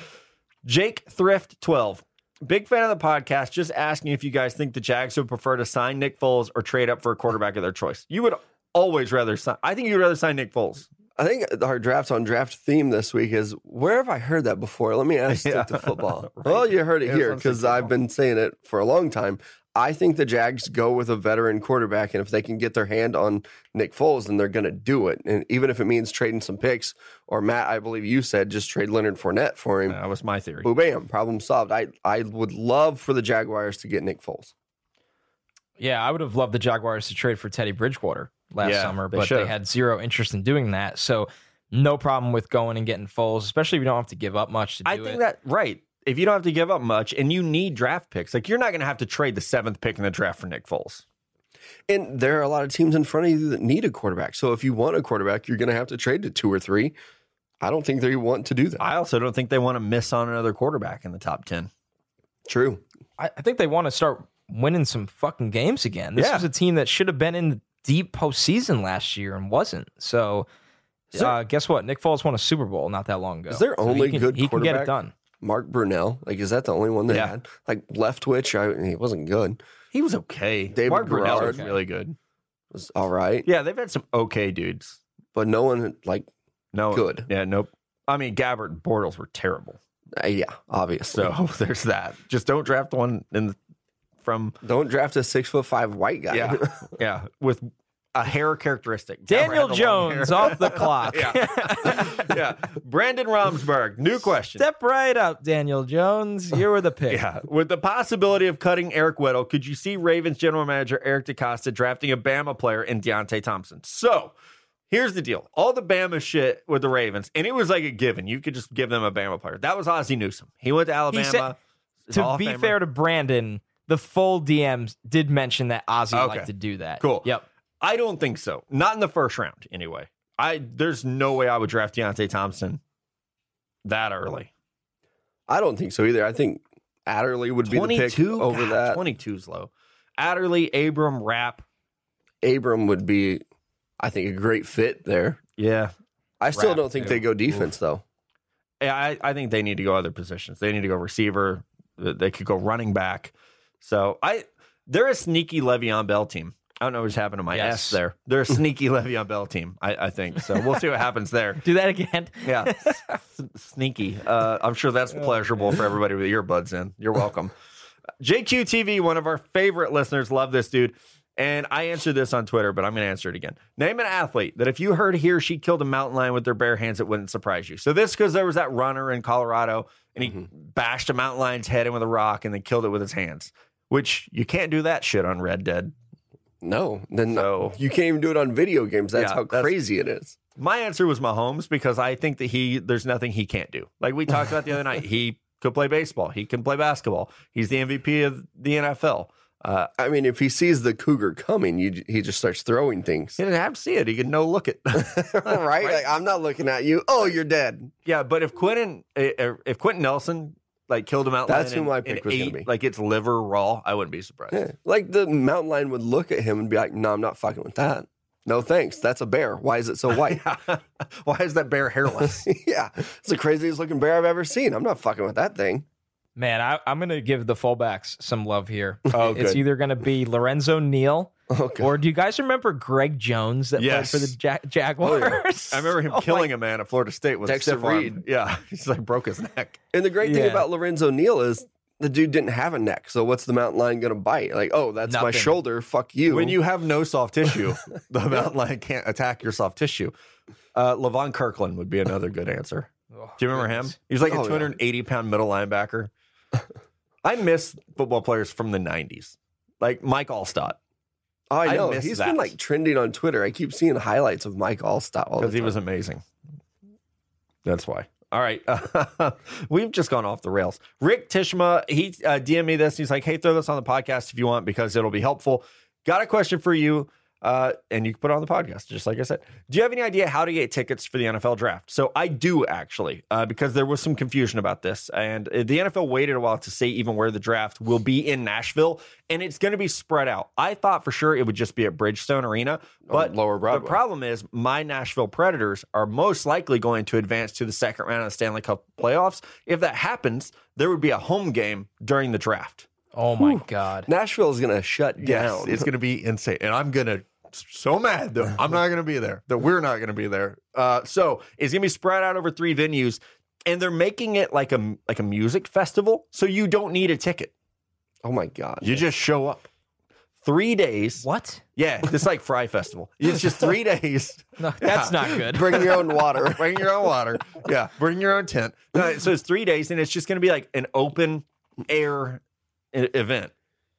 Speaker 1: Jake Thrift 12. Big fan of the podcast. Just asking if you guys think the Jags would prefer to sign Nick Foles or trade up for a quarterback of their choice. You would always rather sign. I think you'd rather sign Nick Foles.
Speaker 2: I think our draft on draft theme this week is where have I heard that before? Let me ask
Speaker 1: Yeah.
Speaker 2: stick to football.
Speaker 1: Right.
Speaker 2: Well, you heard it
Speaker 1: Yeah,
Speaker 2: here because I've been saying it for a long time. I think the Jags go with a veteran quarterback, and if they can get their hand on Nick Foles, then they're going to do it. And even if it means trading some picks, or Matt, I believe you said just trade Leonard Fournette for him.
Speaker 1: That was my theory.
Speaker 2: Boom, bam, problem solved. I I would love for the Jaguars to get Nick Foles.
Speaker 3: Yeah, I would have loved the Jaguars to trade for Teddy Bridgewater last
Speaker 1: Yeah,
Speaker 3: summer, but
Speaker 1: should've.
Speaker 3: they had zero interest in doing that. So, no problem with going and getting Foles, especially if you don't have to give up much to do it.
Speaker 1: I
Speaker 3: it.
Speaker 1: think that, right. If you don't have to give up much and you need draft picks, like you're not going to have to trade the seventh pick in the draft for Nick Foles.
Speaker 2: And there are a lot of teams in front of you that need a quarterback. So if you want a quarterback, you're going to have to trade to two or three. I don't think they want to do that.
Speaker 1: I also don't think they want to miss on another quarterback in the top 10.
Speaker 2: True.
Speaker 3: I, I think they want to start winning some fucking games again. This
Speaker 1: Yeah.
Speaker 3: was a team that should have been in the deep postseason last year and wasn't. So,
Speaker 2: Is there-
Speaker 3: uh, guess what? Nick Foles won a Super Bowl not that long ago.
Speaker 2: Is there
Speaker 3: So he
Speaker 2: only
Speaker 3: can-
Speaker 2: good
Speaker 3: He can get it done.
Speaker 2: Mark Brunell. Like, is that the only one they
Speaker 1: Yeah.
Speaker 2: had? Like Leftwich, I, he wasn't good.
Speaker 1: He was okay.
Speaker 2: David
Speaker 1: Mark Brunell was
Speaker 2: Garrard.
Speaker 1: really good.
Speaker 2: Was all right,
Speaker 1: Yeah, they've had some okay dudes.
Speaker 2: but no one like
Speaker 1: No
Speaker 2: Good.
Speaker 1: Yeah, nope. I mean, Gabbert and Bortles were terrible.
Speaker 2: Uh, yeah, obviously.
Speaker 1: So there's that. Just don't draft one in the, from
Speaker 2: Don't draft a six foot five white guy.
Speaker 1: yeah yeah with a hair characteristic.
Speaker 3: Daniel
Speaker 1: had the long
Speaker 3: Jones off the clock.
Speaker 1: yeah yeah. Brandon Romsberg. New question.
Speaker 3: Step right up, Daniel Jones. You were the pick.
Speaker 1: Yeah, with the possibility of cutting Eric Weddle, could you see Ravens general manager Eric DeCosta drafting a Bama player in Deionte Thompson? So here's the deal: all the Bama shit with the Ravens, and it was like a given. You could just give them a Bama player. That was Ozzie Newsome. He went to Alabama.
Speaker 3: said-
Speaker 1: He's a Hall
Speaker 3: To be fair to Brandon, the full DMs did mention that Ozzie
Speaker 1: Okay.
Speaker 3: liked to do that.
Speaker 1: Cool.
Speaker 3: Yep.
Speaker 1: I don't think so. Not in the first round, anyway. I there's no way I would draft Deionte Thompson that early.
Speaker 2: I don't think so either. I think Adderley would be the pick over
Speaker 1: God,
Speaker 2: that.
Speaker 1: 22's low. Adderley, Abram, Rapp.
Speaker 2: Abram would be, I think, a great fit there.
Speaker 1: Yeah.
Speaker 2: I still
Speaker 1: Rapp,
Speaker 2: don't think they go defense though.
Speaker 1: Yeah, I, I think they need to go other positions. They need to go receiver. They could go running back. So I they're a sneaky Le'Veon Bell team. I don't know what's happened to my
Speaker 3: Yes.
Speaker 1: S there. They're a sneaky Le'Veon Bell team, I, I think. So we'll see what happens there.
Speaker 3: Do that again.
Speaker 1: Yeah, S- sneaky. Uh, I'm sure that's pleasurable for everybody with earbuds in. You're welcome. JQTV, one of our favorite listeners, love this dude. And I answered this on Twitter, but I'm going to answer it again. Name an athlete that if you heard he or she killed a mountain lion with their bare hands, it wouldn't surprise you. So this because there was that runner in Colorado and he bashed a mountain lion's head in with a rock and then killed it with his hands. Which you can't do that shit on Red Dead.
Speaker 2: No, then
Speaker 1: So-
Speaker 2: you can't even do it on video games. That's
Speaker 1: Yeah,
Speaker 2: how
Speaker 1: that's-
Speaker 2: crazy it is.
Speaker 1: My answer was Mahomes because I think that he there's nothing he can't do. Like we talked about the other night, he could play baseball, he can play basketball. He's the MVP of the NFL. Uh,
Speaker 2: I mean, if he sees the cougar coming, you, he just starts throwing things.
Speaker 1: he didn't have to see it; he could no look it.
Speaker 2: right? Like I'm not looking at you. Oh, you're dead.
Speaker 1: yeah, but if Quentin uh, if Quenton Nelson like killed him out,
Speaker 2: That's who my pick was gonna
Speaker 1: ate,
Speaker 2: be.
Speaker 1: like its liver raw, I wouldn't be surprised.
Speaker 2: Yeah. Like the mountain lion would look at him and be like, "No, I'm not fucking with that. No thanks. That's a bear. Why is it so white?"
Speaker 1: Why is that bear hairless?
Speaker 2: yeah, it's the craziest looking bear I've ever seen. I'm not fucking with that thing.
Speaker 3: Man, I, I'm going to give the fullbacks some love here.
Speaker 1: Oh,
Speaker 3: It's
Speaker 1: good.
Speaker 3: either going to be Lorenzo Neal
Speaker 2: Okay.
Speaker 3: or do you guys remember Greg Jones that
Speaker 1: Yes.
Speaker 3: played for the ja- Jaguars?
Speaker 1: I remember him
Speaker 3: Oh my
Speaker 1: killing a man at Florida State with
Speaker 2: Dexter
Speaker 1: a.
Speaker 2: Reed.
Speaker 1: Yeah, he's like broke his neck.
Speaker 2: and the great thing about Lorenzo Neal is the dude didn't have a neck. So what's the mountain lion going to bite? Like, oh, that's my shoulder. Fuck you.
Speaker 1: When you have no soft tissue, the mountain lion can't attack your soft tissue. Uh, Levon Kirkland would be another good answer.
Speaker 3: Oh,
Speaker 1: Do you remember him?
Speaker 3: goodness.
Speaker 1: He was like a
Speaker 2: Oh, yeah.
Speaker 1: 280 pound middle linebacker. I miss football players from the 90s, like Mike Alstott,
Speaker 2: oh, I
Speaker 1: I
Speaker 2: know
Speaker 1: miss
Speaker 2: he's
Speaker 1: that.
Speaker 2: been like trending on Twitter. I keep seeing highlights of Mike Alstott all
Speaker 1: because he was amazing. That's why. All right. we've just gone off the rails. Rick Tishma, he uh, DM'd me this. He's like, hey, throw this on the podcast if you want because it'll be helpful. Got a question for you. Uh, and you can put it on the podcast, just like I said. Do you have any idea how to get tickets for the NFL draft? So I do actually, uh, because there was some confusion about this, and uh, the NFL waited a while to say even where the draft will be in Nashville, and it's going to be spread out. I thought for sure it would just be at Bridgestone Arena, but
Speaker 2: Lower Broadway.
Speaker 1: the problem is my Nashville Predators are most likely going to advance to the second round of the Stanley Cup playoffs. If that happens, there would be a home game during the draft.
Speaker 3: Oh my God.
Speaker 2: Nashville is going to shut
Speaker 1: Yes,
Speaker 2: down.
Speaker 1: it's going to be insane, and I'm gonna so mad that I'm not going to be there. That we're not going to be there. Uh, so it's going to be spread out over three venues, and they're making it like a like a music festival. So you don't need a ticket.
Speaker 2: oh my god.
Speaker 1: You just show up. Three days.
Speaker 3: What?
Speaker 1: Yeah, it's like Fyre Festival. It's just three days.
Speaker 3: No, that's
Speaker 1: Yeah.
Speaker 3: not good.
Speaker 2: Bring your own water.
Speaker 1: bring your own water. Yeah, bring your own tent. No, so it's three days, and it's just going to be like an open air event.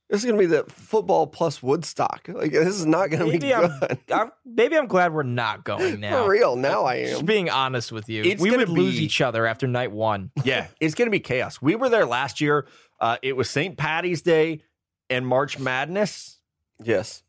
Speaker 2: This is going to be the football plus Woodstock. Like this is not going to be
Speaker 3: Maybe I'm,
Speaker 2: good.
Speaker 3: I'm maybe I'm glad we're not going now.
Speaker 2: For real, now I am.
Speaker 3: Just
Speaker 2: am.
Speaker 3: being honest with you,
Speaker 1: It's
Speaker 3: we
Speaker 1: gonna
Speaker 3: would lose each other after night one.
Speaker 1: Yeah, it's going to be chaos. We were there last year. Uh, it was St. Patty's Day and March Madness
Speaker 2: Yes.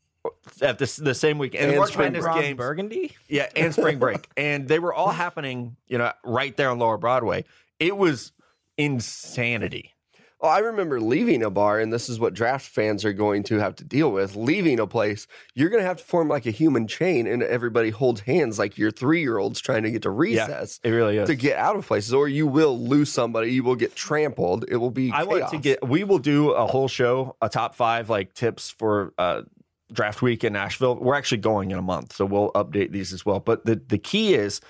Speaker 1: at the, the same week. And,
Speaker 2: And
Speaker 1: March Madness
Speaker 3: Ron
Speaker 1: games.
Speaker 3: Burgundy.
Speaker 1: Yeah, and spring break. and they were all happening, you know, right there on Lower Broadway. It was insanity.
Speaker 2: Oh, I remember leaving a bar, and this is what draft fans are going to have to deal with. Leaving a place, you're going to have to form like a human chain, and everybody holds hands like your three year olds trying to get to recess
Speaker 1: It really is.
Speaker 2: to get out of places, or you will lose somebody. You will get trampled. It will be.
Speaker 1: I want to get. We will do a whole show, a top five like tips for uh, draft week in Nashville. We're actually going in a month, so we'll update these as well. But the the key is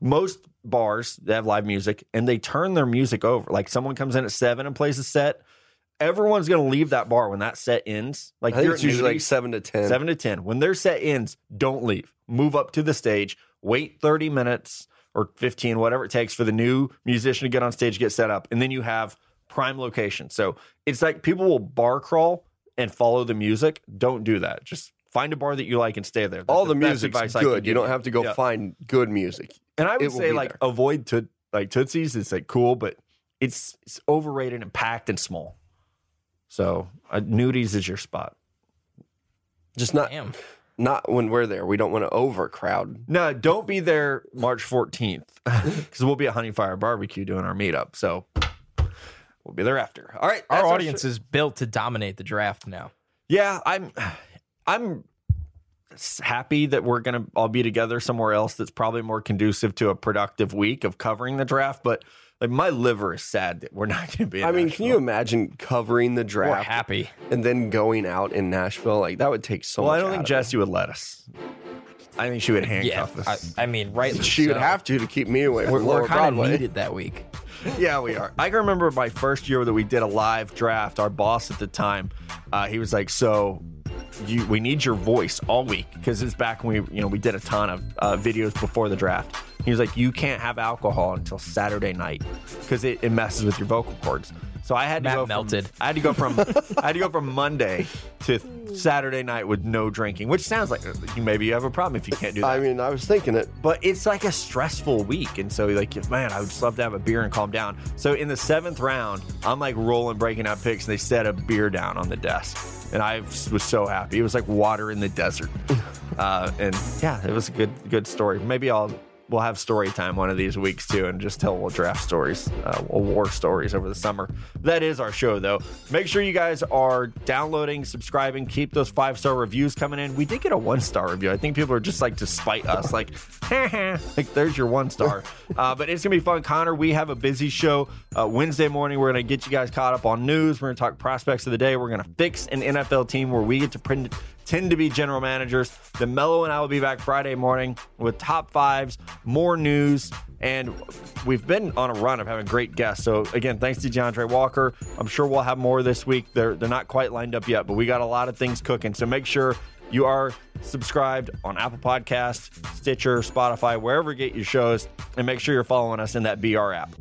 Speaker 1: most bars that have live music and they turn their music over. Like someone comes in at seven and plays a set, everyone's going to leave that bar when that set ends. Like
Speaker 2: I think it's usually like seven to ten.
Speaker 1: seven to ten. When their set ends, don't leave. Move up to the stage. Wait thirty minutes or fifteen, whatever it takes for the new musician to get on stage, get set up, and then you have prime location. So it's like people will bar crawl and follow the music. Don't do that. Just find a bar that you like and stay there. That's
Speaker 2: All the
Speaker 1: best
Speaker 2: music's
Speaker 1: advice I
Speaker 2: good. You don't have to go
Speaker 1: Yeah.
Speaker 2: find good music.
Speaker 1: And I would say like
Speaker 2: there.
Speaker 1: avoid to like Tootsie's. It's like cool, but it's it's overrated and packed and small. So uh, Nudies is your spot.
Speaker 2: Just not
Speaker 3: Damn.
Speaker 2: not when we're there. We don't want to overcrowd.
Speaker 1: No, don't be there March 14th because we'll be at Honey Fire Barbecue doing our meetup. So we'll be there after. All right,
Speaker 3: Our
Speaker 1: that's
Speaker 3: audience
Speaker 1: sh-
Speaker 3: is built to dominate the draft now.
Speaker 1: yeah, I'm. I'm happy that we're gonna all be together somewhere else that's probably more conducive to a productive week of covering the draft. But like my liver is sad that we're not gonna be. In
Speaker 2: I mean, can you imagine covering the
Speaker 3: We're
Speaker 2: draft
Speaker 3: happy.
Speaker 2: and then going out in Nashville? Like that would take so
Speaker 1: Well,
Speaker 2: much.
Speaker 1: I don't think
Speaker 2: of it.
Speaker 1: Jesse would let us. I think she would
Speaker 3: Yeah,
Speaker 1: handcuff
Speaker 3: I,
Speaker 1: us.
Speaker 3: I mean, right?
Speaker 2: She would have to to keep me away from
Speaker 3: We're, we're kind of
Speaker 2: Broadway.
Speaker 3: needed that week.
Speaker 1: yeah, we are. I can remember my first year that we did a live draft. Our boss at the time, uh, he was like, "So, you, we need your voice all week because it's back when we, you know, we did a ton of uh, videos before the draft." He was like, "You can't have alcohol until Saturday night because it, it messes with your vocal cords." So I had to
Speaker 3: Matt
Speaker 1: go from-
Speaker 3: melted.
Speaker 1: I had to go from I had to go from Monday to Saturday night with no drinking, which sounds like you maybe you have a problem if you can't do that
Speaker 2: I mean, I was thinking it.
Speaker 1: but it's like a stressful week. And so, like, man, I would just love to have a beer and calm down. So, in the seventh round, I'm like rolling, breaking out picks, and they set a beer down on the desk. And I was so happy. It was like water in the desert. Uh, and yeah, it was a good, good story. Maybe I'll. We'll have story time one of these weeks too, and just tell little draft stories, uh, war stories over the summer. That is our show, though. Make sure you guys are downloading, subscribing, keep those five star reviews coming in. We did get a one star review. I think people are just like to spite us, like, like there's your one star. Uh, but it's gonna be fun, Connor. We have a busy show uh, Wednesday morning. We're gonna get you guys caught up on news. We're gonna talk prospects of the day. We're gonna fix an NFL team where we get to print, tend to be general managers. Then Mello and I will be back Friday morning with top fives, more news, and we've been on a run of having great guests. So again, thanks to D'Andre Walker. I'm sure we'll have more this week. They're they're not quite lined up yet, but we got a lot of things cooking. So make sure you are subscribed on Apple Podcast, Stitcher, Spotify, wherever you get your shows, and make sure you're following us in that BR app.